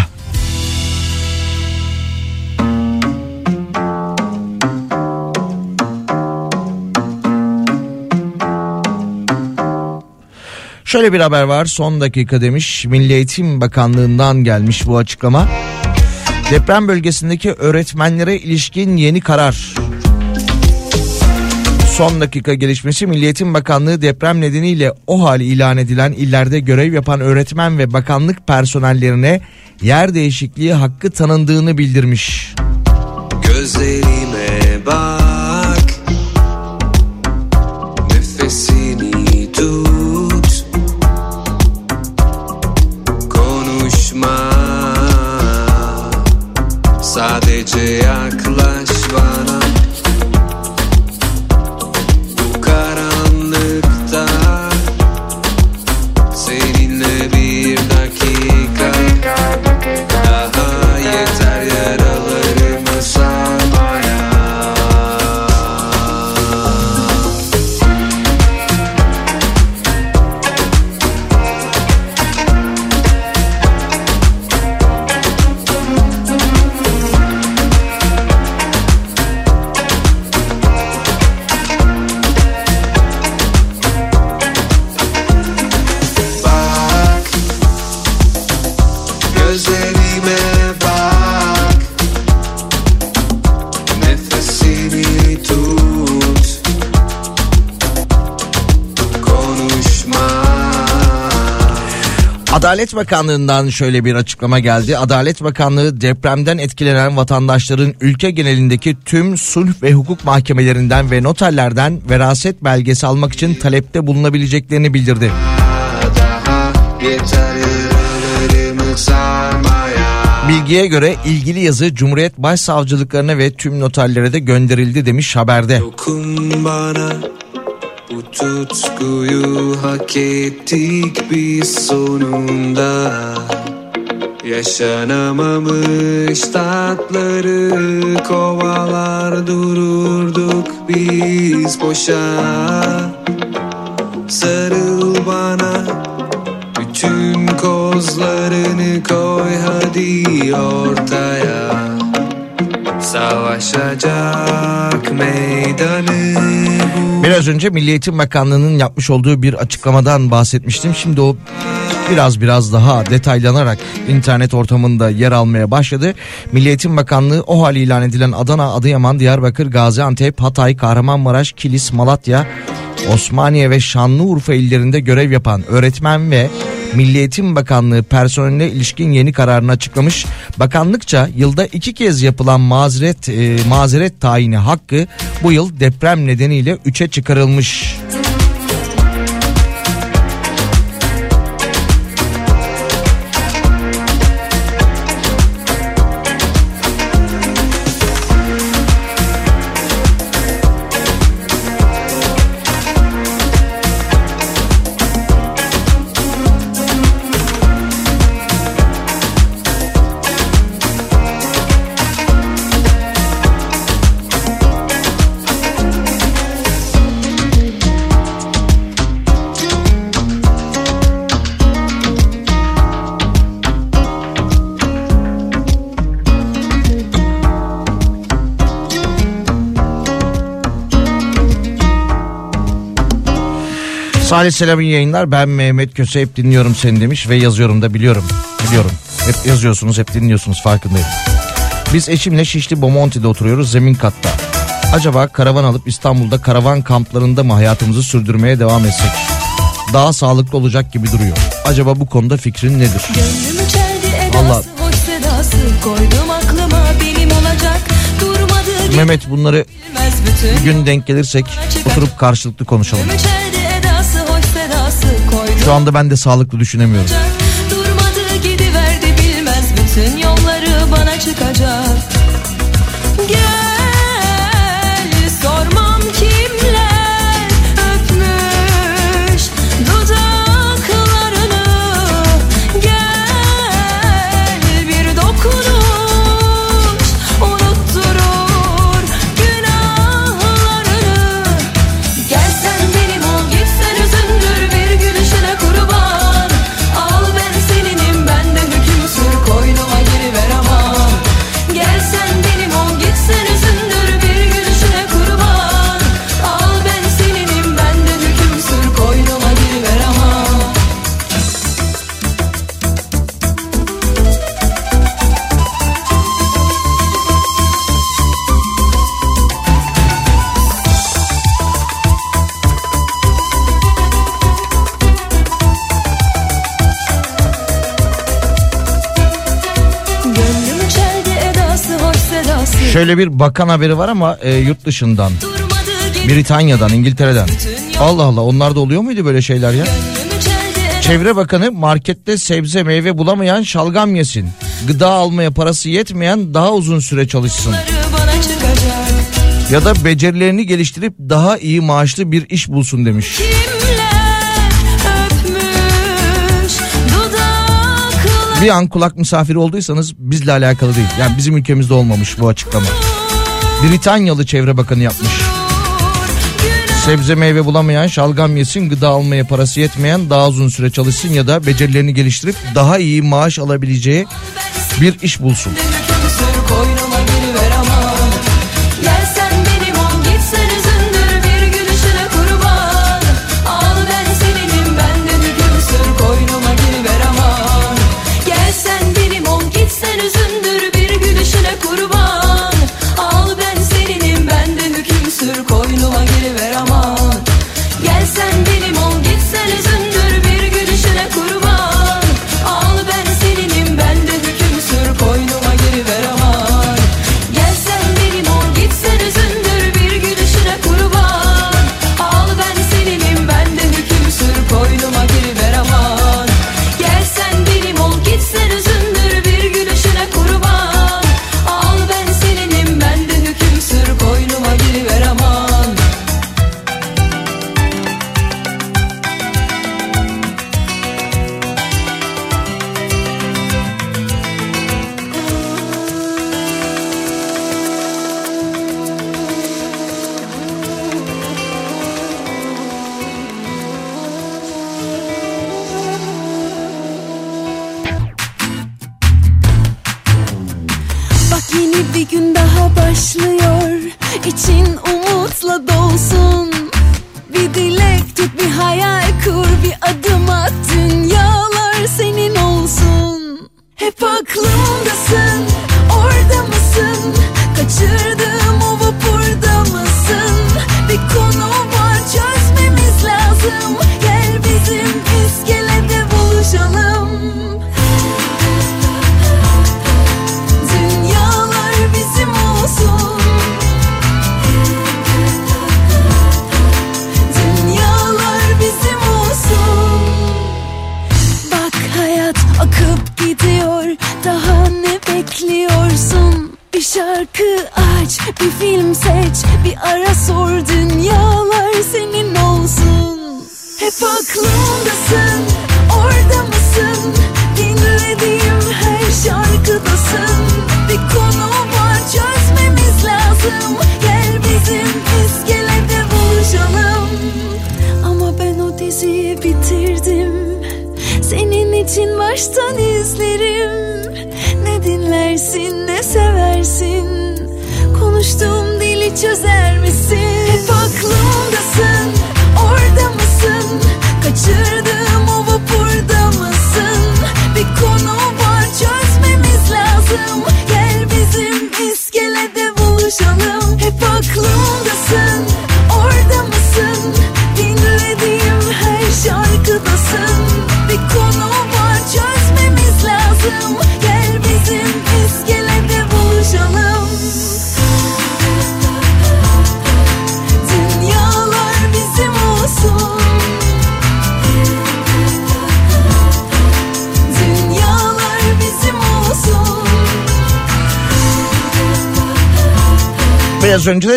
Şöyle bir haber var son dakika demiş Milli Eğitim Bakanlığı'ndan gelmiş bu açıklama. Deprem bölgesindeki öğretmenlere ilişkin yeni karar. Son dakika gelişmesi Milli Eğitim Bakanlığı deprem nedeniyle o hali ilan edilen illerde görev yapan öğretmen ve bakanlık personellerine yer değişikliği hakkı tanındığını bildirmiş. Gözlerime bak Sadece yaklaş Adalet Bakanlığı'ndan şöyle bir açıklama geldi. Adalet Bakanlığı depremden etkilenen vatandaşların ülke genelindeki tüm sulh ve hukuk mahkemelerinden ve noterlerden veraset belgesi almak için talepte bulunabileceklerini bildirdi. Bilgiye göre ilgili yazı Cumhuriyet Başsavcılıklarına ve tüm noterlere de gönderildi demiş haberde. Dokun bana bu tutkuyu hak ettik biz sonunda. Yaşanamamış tatları kovalar dururduk biz boşa. Sarıl bana bütün kozlarını koy hadi ortaya Savaşacak meydanı Biraz önce Milli Eğitim Bakanlığı'nın yapmış olduğu bir açıklamadan bahsetmiştim. Şimdi o biraz biraz daha detaylanarak internet ortamında yer almaya başladı. Milli Eğitim Bakanlığı o hal ilan edilen Adana, Adıyaman, Diyarbakır, Gaziantep, Hatay, Kahramanmaraş, Kilis, Malatya, Osmaniye ve Şanlıurfa illerinde görev yapan öğretmen ve Milli Eğitim Bakanlığı personeline ilişkin yeni kararını açıklamış. Bakanlıkça yılda iki kez yapılan mazeret e, mazeret tayini hakkı bu yıl deprem nedeniyle 3'e çıkarılmış. Salih Selam'ın yayınlar ben Mehmet Köse hep dinliyorum seni demiş ve yazıyorum da biliyorum. Biliyorum. Hep yazıyorsunuz hep dinliyorsunuz farkındayım. Biz eşimle Şişli Bomonti'de oturuyoruz zemin katta. Acaba karavan alıp İstanbul'da karavan kamplarında mı hayatımızı sürdürmeye devam etsek? Daha sağlıklı olacak gibi duruyor. Acaba bu konuda fikrin nedir? Durmadı Mehmet bunları bir gün denk gelirsek oturup karşılıklı konuşalım. Şu anda ben de sağlıklı düşünemiyorum. Şöyle bir bakan haberi var ama e, yurt dışından. Britanya'dan, İngiltere'den. Allah Allah onlarda oluyor muydu böyle şeyler ya? Çevre Bakanı markette sebze meyve bulamayan şalgam yesin. Gıda almaya parası yetmeyen daha uzun süre çalışsın. Ya da becerilerini geliştirip daha iyi maaşlı bir iş bulsun demiş. Kimler Bir an kulak misafiri olduysanız bizle alakalı değil. Yani bizim ülkemizde olmamış bu açıklama. Britanyalı Çevre Bakanı yapmış. Sebze meyve bulamayan şalgam yesin, gıda almaya parası yetmeyen daha uzun süre çalışsın ya da becerilerini geliştirip daha iyi maaş alabileceği bir iş bulsun.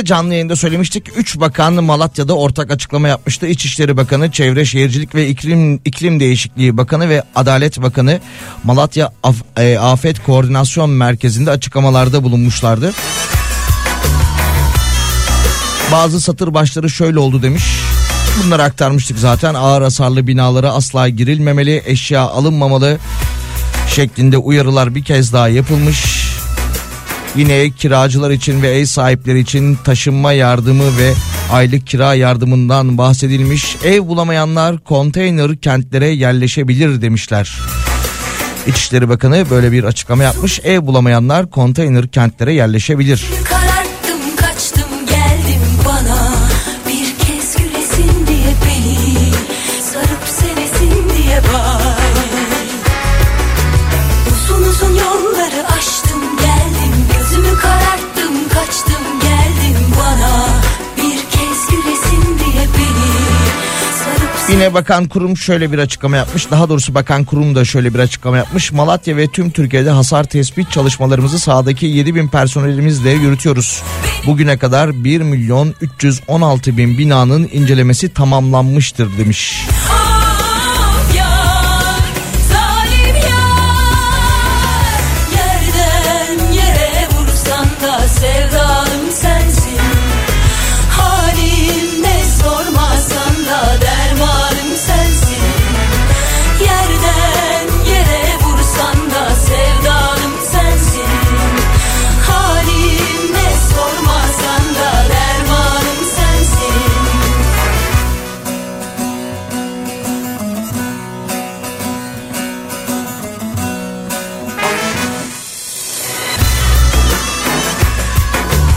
Canlı yayında söylemiştik. Üç bakan Malatya'da ortak açıklama yapmıştı. İçişleri Bakanı, Çevre Şehircilik ve İklim, İklim Değişikliği Bakanı ve Adalet Bakanı Malatya Af- e, Afet Koordinasyon Merkezi'nde açıklamalarda bulunmuşlardı. Bazı satır başları şöyle oldu demiş. Bunları aktarmıştık zaten. Ağır hasarlı binalara asla girilmemeli, eşya alınmamalı şeklinde uyarılar bir kez daha yapılmış. Yine kiracılar için ve ev sahipleri için taşınma yardımı ve aylık kira yardımından bahsedilmiş. Ev bulamayanlar konteyner kentlere yerleşebilir demişler. İçişleri Bakanı böyle bir açıklama yapmış. Ev bulamayanlar konteyner kentlere yerleşebilir. Yine bakan kurum şöyle bir açıklama yapmış. Daha doğrusu bakan kurum da şöyle bir açıklama yapmış. Malatya ve tüm Türkiye'de hasar tespit çalışmalarımızı sahadaki 7 bin personelimizle yürütüyoruz. Bugüne kadar 1 milyon 316 bin binanın incelemesi tamamlanmıştır demiş. Of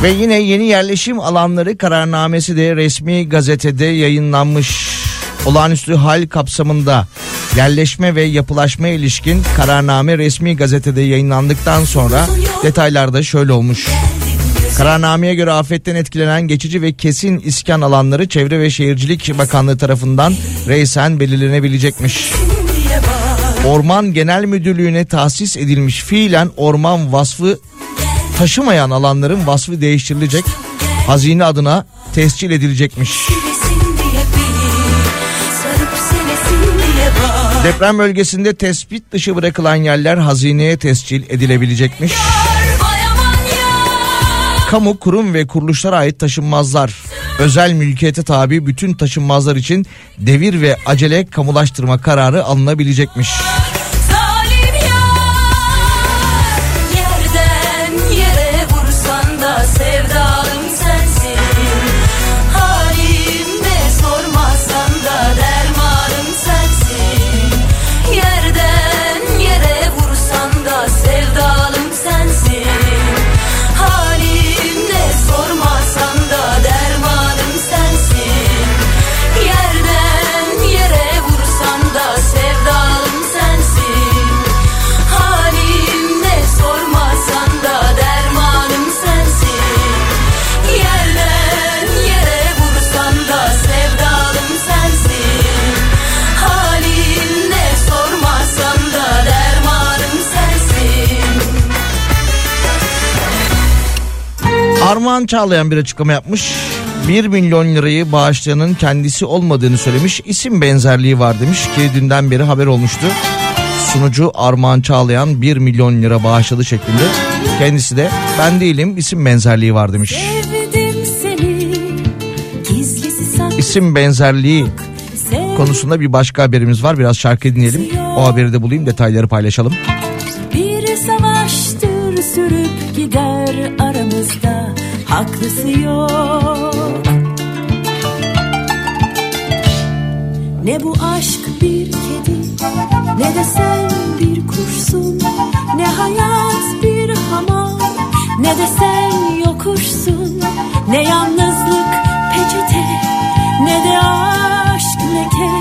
Ve yine yeni yerleşim alanları kararnamesi de resmi gazetede yayınlanmış. Olağanüstü hal kapsamında yerleşme ve yapılaşma ilişkin kararname resmi gazetede yayınlandıktan sonra detaylarda şöyle olmuş. Kararnameye göre afetten etkilenen geçici ve kesin iskan alanları Çevre ve Şehircilik Bakanlığı tarafından reysen belirlenebilecekmiş. Orman Genel Müdürlüğü'ne tahsis edilmiş fiilen orman vasfı taşımayan alanların vasfı değiştirilecek. Hazine adına tescil edilecekmiş. Deprem bölgesinde tespit dışı bırakılan yerler hazineye tescil edilebilecekmiş. Kamu, kurum ve kuruluşlara ait taşınmazlar, özel mülkiyete tabi bütün taşınmazlar için devir ve acele kamulaştırma kararı alınabilecekmiş. Zalim Armağan Çağlayan bir açıklama yapmış. 1 milyon lirayı bağışlayanın kendisi olmadığını söylemiş. İsim benzerliği var demiş ki dünden beri haber olmuştu. Sunucu Armağan Çağlayan 1 milyon lira bağışladı şeklinde. Kendisi de ben değilim isim benzerliği var demiş. İsim benzerliği konusunda bir başka haberimiz var. Biraz şarkı dinleyelim. O haberi de bulayım detayları paylaşalım. Haklısı yok. Ne bu aşk bir kedi Ne de sen bir kuşsun Ne hayat bir hamam Ne de sen yokuşsun Ne yalnızlık peçete Ne de aşk leke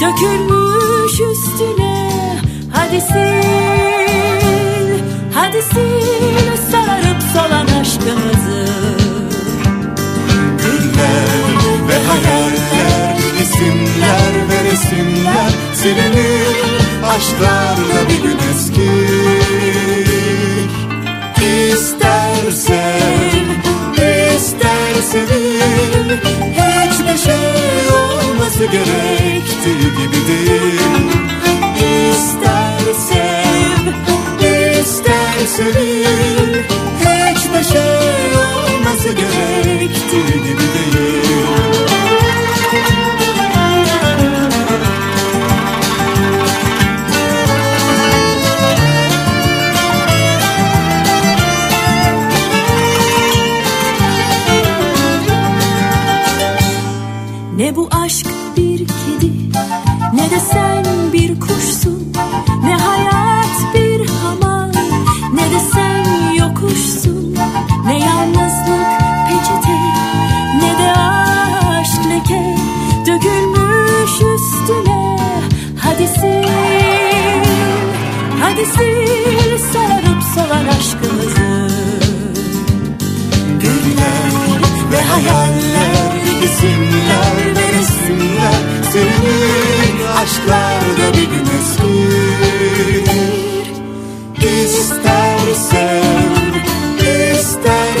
Dökülmüş üstüne. Hadi sil Hadi sil Sararıp salan aşkımızı. Diller ve hayaller, isimler ve resimler Silinir aşklarla bir gün eski İstersen, istersenin Hiçbir şey olması gerektiği gibi değil İstersen, istersenin şey olması gerektiği Ne bu aşk bir kedi Ne de sen bir kuşsun. Ne hayat bir hamam Ne de sen yokuşsun Hadi sil Sararıp solan aşkımızı. Güller ve hayaller isimler ve resimler Senin aşklarda bir gün eskir İster sev, ister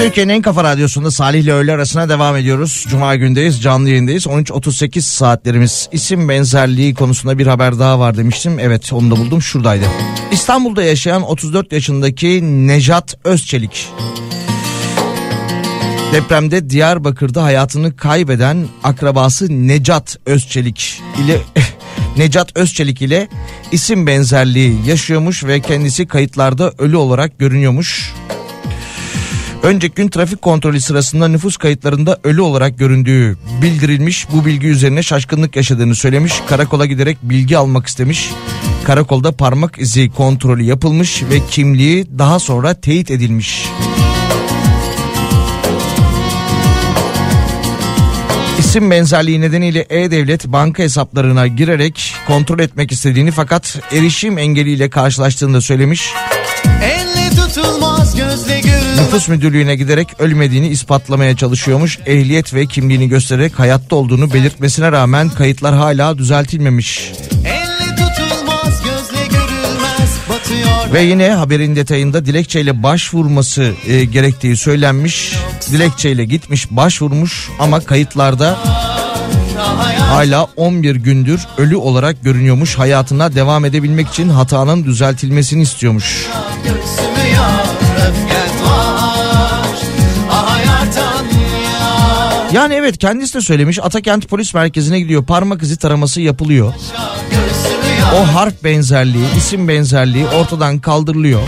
Türkiye'nin en kafa radyosunda Salih ile öğle arasına devam ediyoruz. Cuma gündeyiz, canlı yayındayız. 13.38 saatlerimiz. İsim benzerliği konusunda bir haber daha var demiştim. Evet onu da buldum şuradaydı. İstanbul'da yaşayan 34 yaşındaki Nejat Özçelik. Depremde Diyarbakır'da hayatını kaybeden akrabası Necat Özçelik ile Necat Özçelik ile isim benzerliği yaşıyormuş ve kendisi kayıtlarda ölü olarak görünüyormuş. Önceki gün trafik kontrolü sırasında nüfus kayıtlarında ölü olarak göründüğü bildirilmiş. Bu bilgi üzerine şaşkınlık yaşadığını söylemiş. Karakola giderek bilgi almak istemiş. Karakolda parmak izi kontrolü yapılmış ve kimliği daha sonra teyit edilmiş. İsim benzerliği nedeniyle E-Devlet banka hesaplarına girerek kontrol etmek istediğini fakat erişim engeliyle karşılaştığını da söylemiş. Elle tutulmaz gözle görülmez Nüfus müdürlüğüne giderek ölmediğini ispatlamaya çalışıyormuş. Ehliyet ve kimliğini göstererek hayatta olduğunu belirtmesine rağmen kayıtlar hala düzeltilmemiş. Ve yine haberin detayında dilekçeyle başvurması e, gerektiği söylenmiş. Dilekçeyle gitmiş başvurmuş ama kayıtlarda hala 11 gündür ölü olarak görünüyormuş. Hayatına devam edebilmek için hatanın düzeltilmesini istiyormuş. Göğsümü öfken Yani evet kendisi de söylemiş Atakent Polis Merkezi'ne gidiyor parmak izi taraması yapılıyor. O harf benzerliği, isim benzerliği ortadan kaldırılıyor.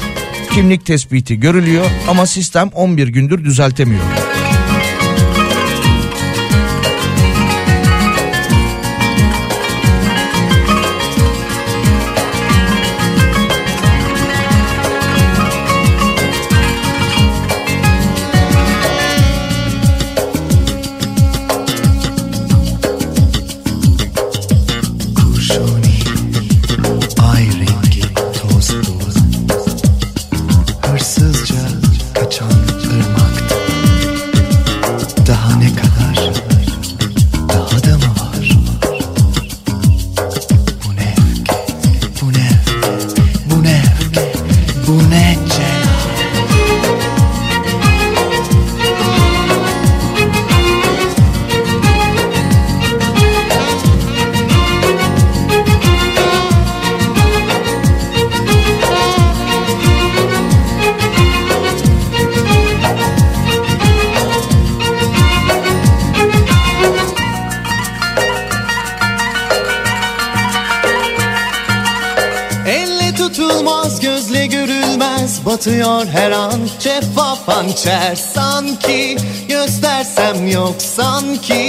Kimlik tespiti görülüyor ama sistem 11 gündür düzeltemiyor. Batıyor her an. Şeffaf hançer Sanki göstersem yok sanki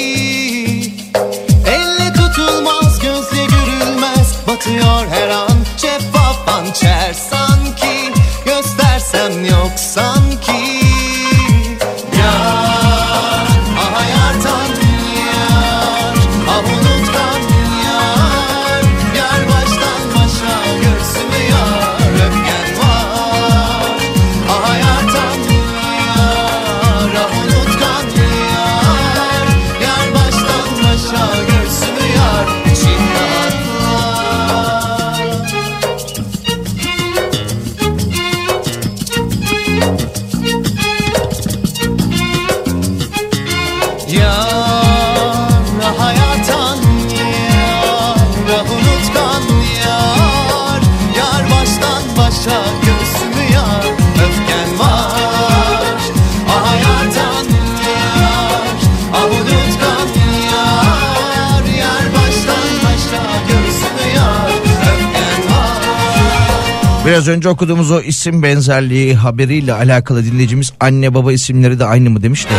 Biraz önce okuduğumuz o isim benzerliği haberiyle alakalı dinleyicimiz anne baba isimleri de aynı mı demiş de.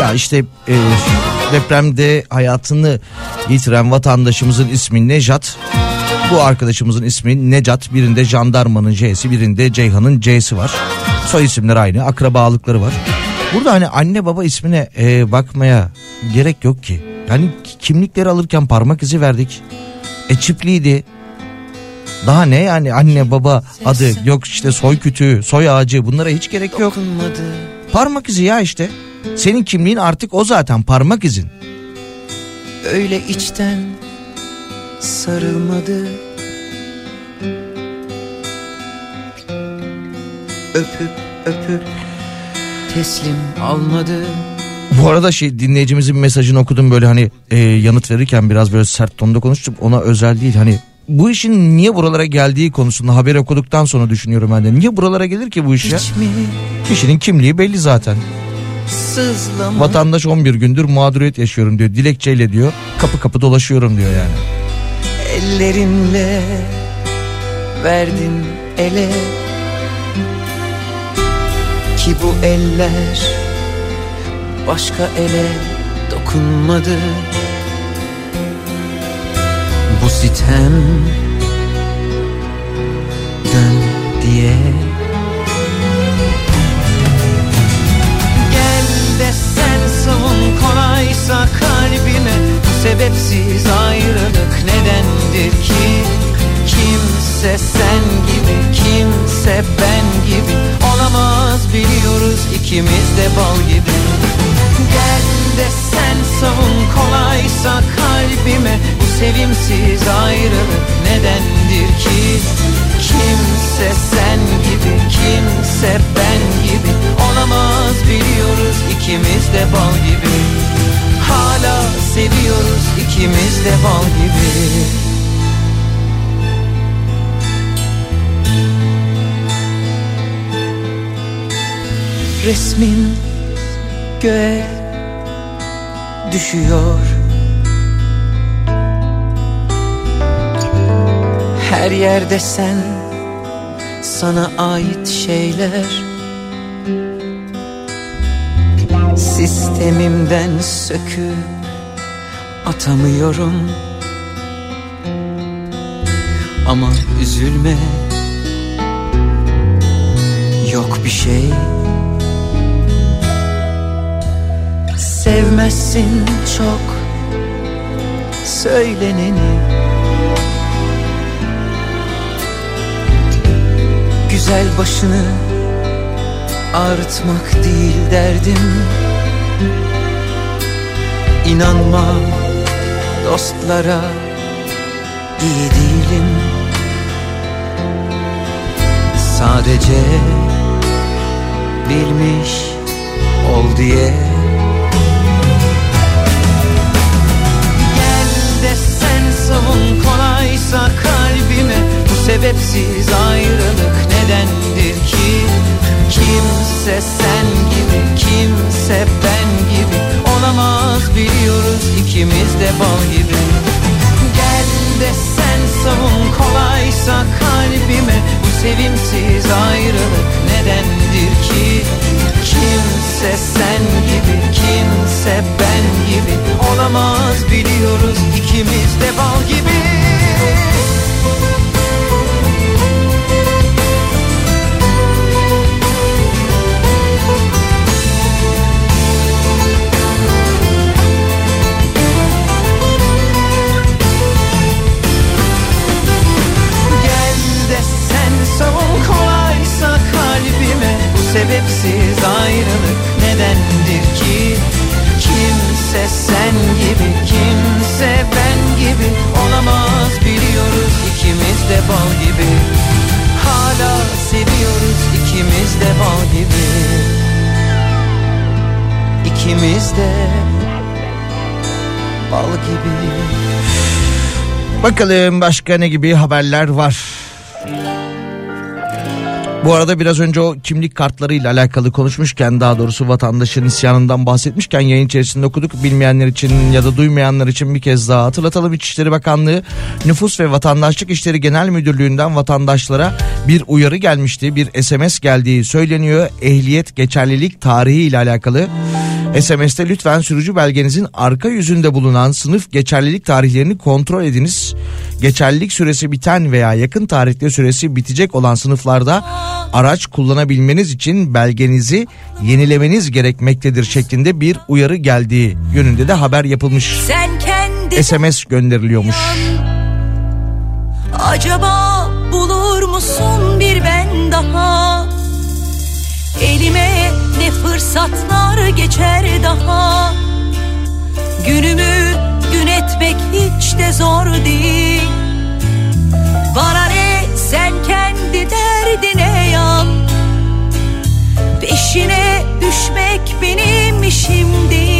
Ya işte e, depremde hayatını yitiren vatandaşımızın ismi Nejat. Bu arkadaşımızın ismi Necat. Birinde jandarmanın C'si birinde Ceyhan'ın C'si var. Soy isimler aynı akrabalıkları var. Burada hani anne baba ismine e, bakmaya gerek yok ki. Yani kimlikleri alırken parmak izi verdik. E çipliydi. Daha ne yani anne baba adı yok işte soy kütüğü soy ağacı bunlara hiç gerek yok. Parmak izi ya işte. Senin kimliğin artık o zaten parmak izin. Öyle içten sarılmadı Öpüp öpüp teslim almadı Bu arada şey dinleyicimizin mesajını okudum böyle hani e, yanıt verirken biraz böyle sert tonda konuştum. Ona özel değil hani bu işin niye buralara geldiği konusunda haber okuduktan sonra düşünüyorum ben de. Niye buralara gelir ki bu iş ya? Kişinin kimliği belli zaten. sızlama Vatandaş 11 gündür mağduriyet yaşıyorum diyor. Dilekçeyle diyor. Kapı kapı dolaşıyorum diyor yani. Ellerinle verdin ele Ki bu eller başka ele dokunmadı Bu sitem dön diye Gel de sen savun kolaysa kalbime sebepsiz ayrılık nedendir ki? Kimse sen gibi kimse ben gibi Olamaz biliyoruz ikimiz de bal gibi. Gel de sen savun kolaysa kalbime sevimsiz ayrılık nedendir ki? Kimse sen gibi kimse ben gibi. Olamaz biliyoruz ikimiz de bal gibi. Hala seviyoruz ikimiz de bal gibi. Resmin göğe düşüyor Her yerde sen. Sana ait şeyler. Sistemimden söküp atamıyorum. Ama üzülme. Yok bir şey. Sevmezsin çok söyleneni Güzel başını ağrıtmak değil derdim. İnanma dostlara iyi değilim. Sadece bilmiş ol diye. Gel de sen savun kolaysa kalbime Bu sebepsiz ayrılık Kimse sen gibi kimse ben gibi. Olamaz biliyoruz ikimiz de bal gibi. Gel de sen savun kolaysa kalbime. Bu sevimsiz ayrılık nedendir ki? Kimse sen gibi kimse ben gibi. Olamaz biliyoruz ikimiz de bal gibi sebepsiz ayrılık nedendir ki? Kimse sen gibi kimse ben gibi Olamaz biliyoruz. İkimiz de bal gibi. Hala seviyoruz ikimiz de bal gibi. İkimiz de bal gibi. Bakalım başka ne gibi haberler var. Bu arada biraz önce o kimlik kartlarıyla alakalı konuşmuşken daha doğrusu vatandaşın isyanından bahsetmişken yayın içerisinde okuduk. Bilmeyenler için ya da duymayanlar için bir kez daha hatırlatalım. İçişleri Bakanlığı Nüfus ve Vatandaşlık İşleri Genel Müdürlüğü'nden vatandaşlara bir uyarı gelmişti. Bir SMS geldiği söyleniyor. Ehliyet geçerlilik tarihi ile alakalı. SMS'te lütfen sürücü belgenizin arka yüzünde bulunan sınıf geçerlilik tarihlerini kontrol ediniz. Geçerlilik süresi biten veya yakın tarihte süresi bitecek olan sınıflarda araç kullanabilmeniz için belgenizi yenilemeniz gerekmektedir şeklinde bir uyarı geldiği yönünde de haber yapılmış. SMS gönderiliyormuş. Acaba bulur musun bir ben daha Elime ne fırsatlar geçer daha Günümü gün etmek hiç de zor değil. Bana ne sen kendi derdine yan. Peşine düşmek benim işim değil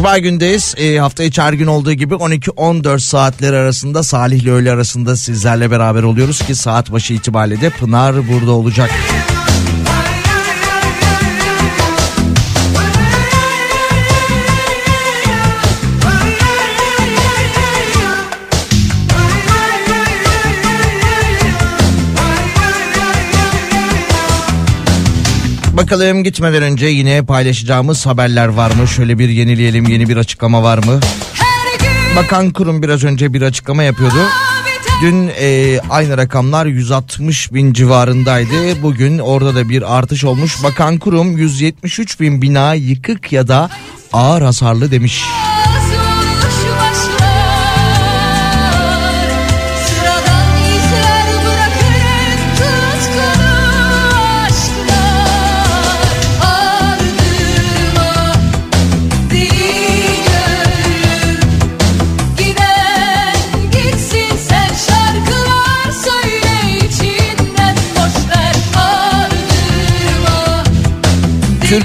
Cuma gündeyiz. E, hafta içi her gün olduğu gibi 12-14 saatleri arasında Salih ile öğle arasında sizlerle beraber oluyoruz ki saat başı itibariyle de Pınar burada olacak. Bakalım gitmeden önce yine paylaşacağımız haberler var mı? Şöyle bir yenileyelim yeni bir açıklama var mı? Bakan kurum biraz önce bir açıklama yapıyordu. Dün e, aynı rakamlar 160 bin civarındaydı. Bugün orada da bir artış olmuş. Bakan kurum 173 bin bina yıkık ya da ağır hasarlı demiş.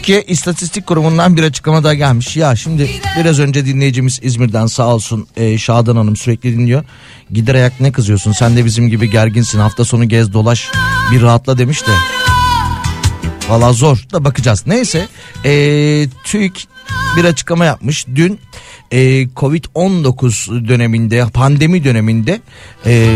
Türkiye İstatistik Kurumu'ndan bir açıklama daha gelmiş. Ya şimdi biraz önce dinleyicimiz İzmir'den sağ olsun e, Şadan Hanım sürekli dinliyor. Gider ayak ne kızıyorsun sen de bizim gibi gerginsin hafta sonu gez dolaş bir rahatla demiş de. Valla zor da bakacağız. Neyse e, TÜİK bir açıklama yapmış. Dün e, Covid-19 döneminde pandemi döneminde e,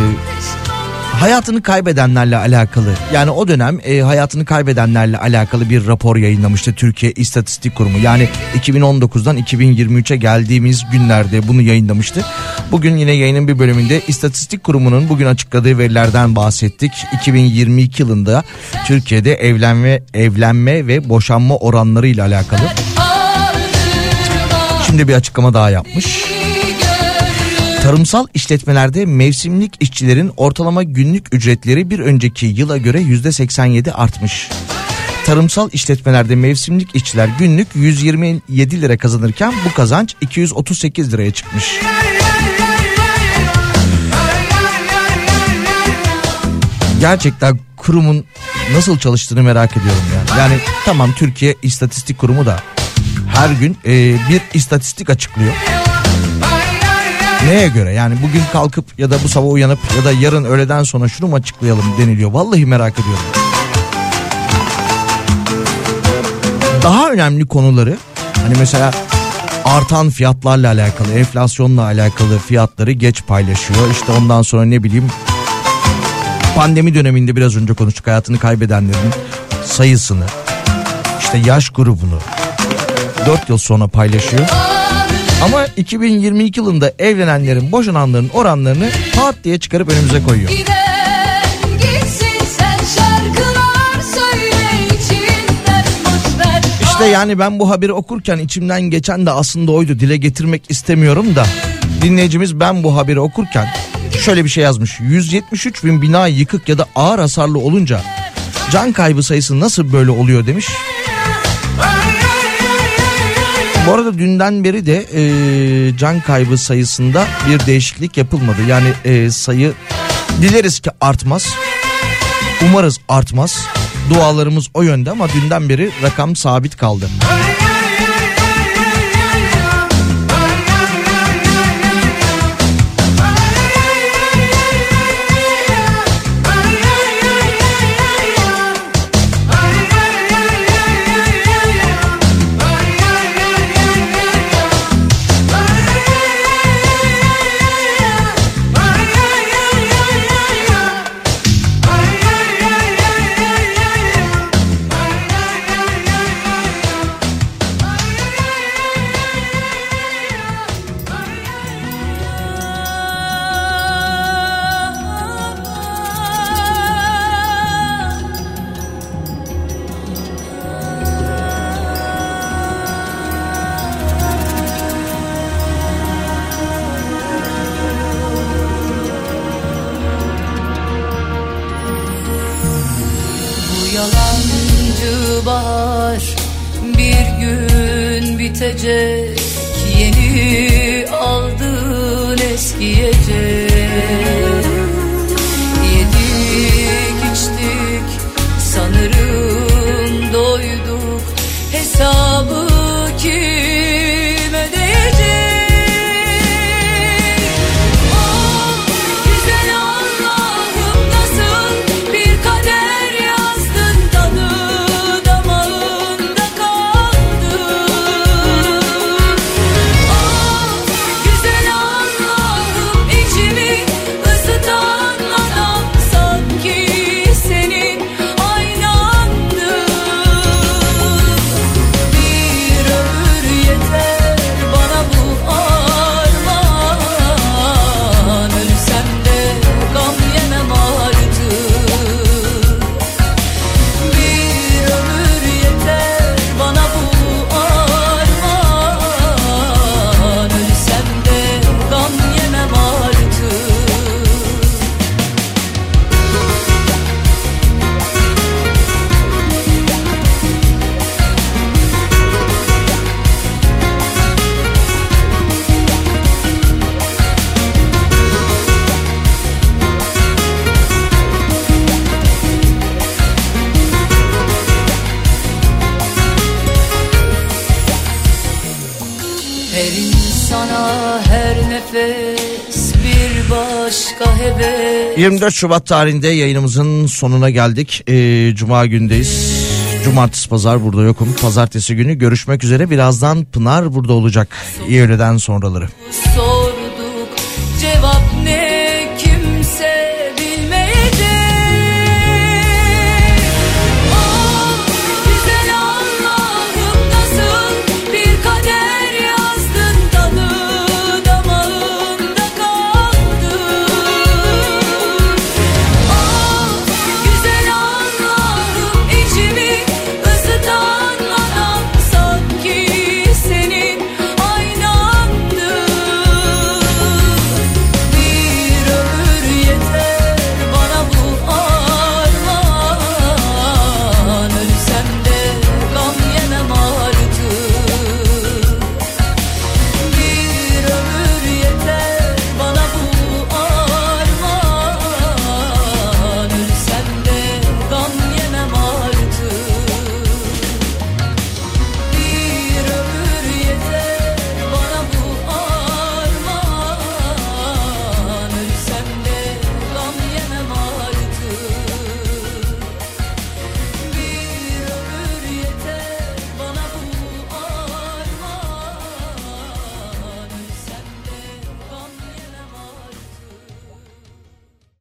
hayatını kaybedenlerle alakalı yani o dönem e, hayatını kaybedenlerle alakalı bir rapor yayınlamıştı Türkiye İstatistik Kurumu. Yani 2019'dan 2023'e geldiğimiz günlerde bunu yayınlamıştı. Bugün yine yayının bir bölümünde İstatistik Kurumu'nun bugün açıkladığı verilerden bahsettik. 2022 yılında Türkiye'de evlenme evlenme ve boşanma oranları ile alakalı. Şimdi bir açıklama daha yapmış. Tarımsal işletmelerde mevsimlik işçilerin ortalama günlük ücretleri bir önceki yıla göre yüzde 87 artmış. Tarımsal işletmelerde mevsimlik işçiler günlük 127 lira kazanırken bu kazanç 238 liraya çıkmış. Gerçekten kurumun nasıl çalıştığını merak ediyorum ya. Yani tamam Türkiye İstatistik Kurumu da her gün e, bir istatistik açıklıyor. Neye göre yani bugün kalkıp ya da bu sabah uyanıp ya da yarın öğleden sonra şunu mu açıklayalım deniliyor. Vallahi merak ediyorum. Daha önemli konuları hani mesela artan fiyatlarla alakalı, enflasyonla alakalı fiyatları geç paylaşıyor. İşte ondan sonra ne bileyim pandemi döneminde biraz önce konuştuk hayatını kaybedenlerin sayısını, işte yaş grubunu 4 yıl sonra paylaşıyor. Ama 2022 yılında evlenenlerin, boşananların oranlarını pat diye çıkarıp önümüze koyuyor. İşte yani ben bu haberi okurken içimden geçen de aslında oydu. Dile getirmek istemiyorum da. Dinleyicimiz ben bu haberi okurken şöyle bir şey yazmış. 173 bin bina yıkık ya da ağır hasarlı olunca can kaybı sayısı nasıl böyle oluyor demiş. Bu arada dünden beri de e, can kaybı sayısında bir değişiklik yapılmadı. Yani e, sayı dileriz ki artmaz. Umarız artmaz. Dualarımız o yönde ama dünden beri rakam sabit kaldı. Bu 24 Şubat tarihinde yayınımızın sonuna geldik. Ee, Cuma gündeyiz. Cumartesi pazar burada yokum. Pazartesi günü görüşmek üzere. Birazdan Pınar burada olacak. İyi öğleden sonraları. Son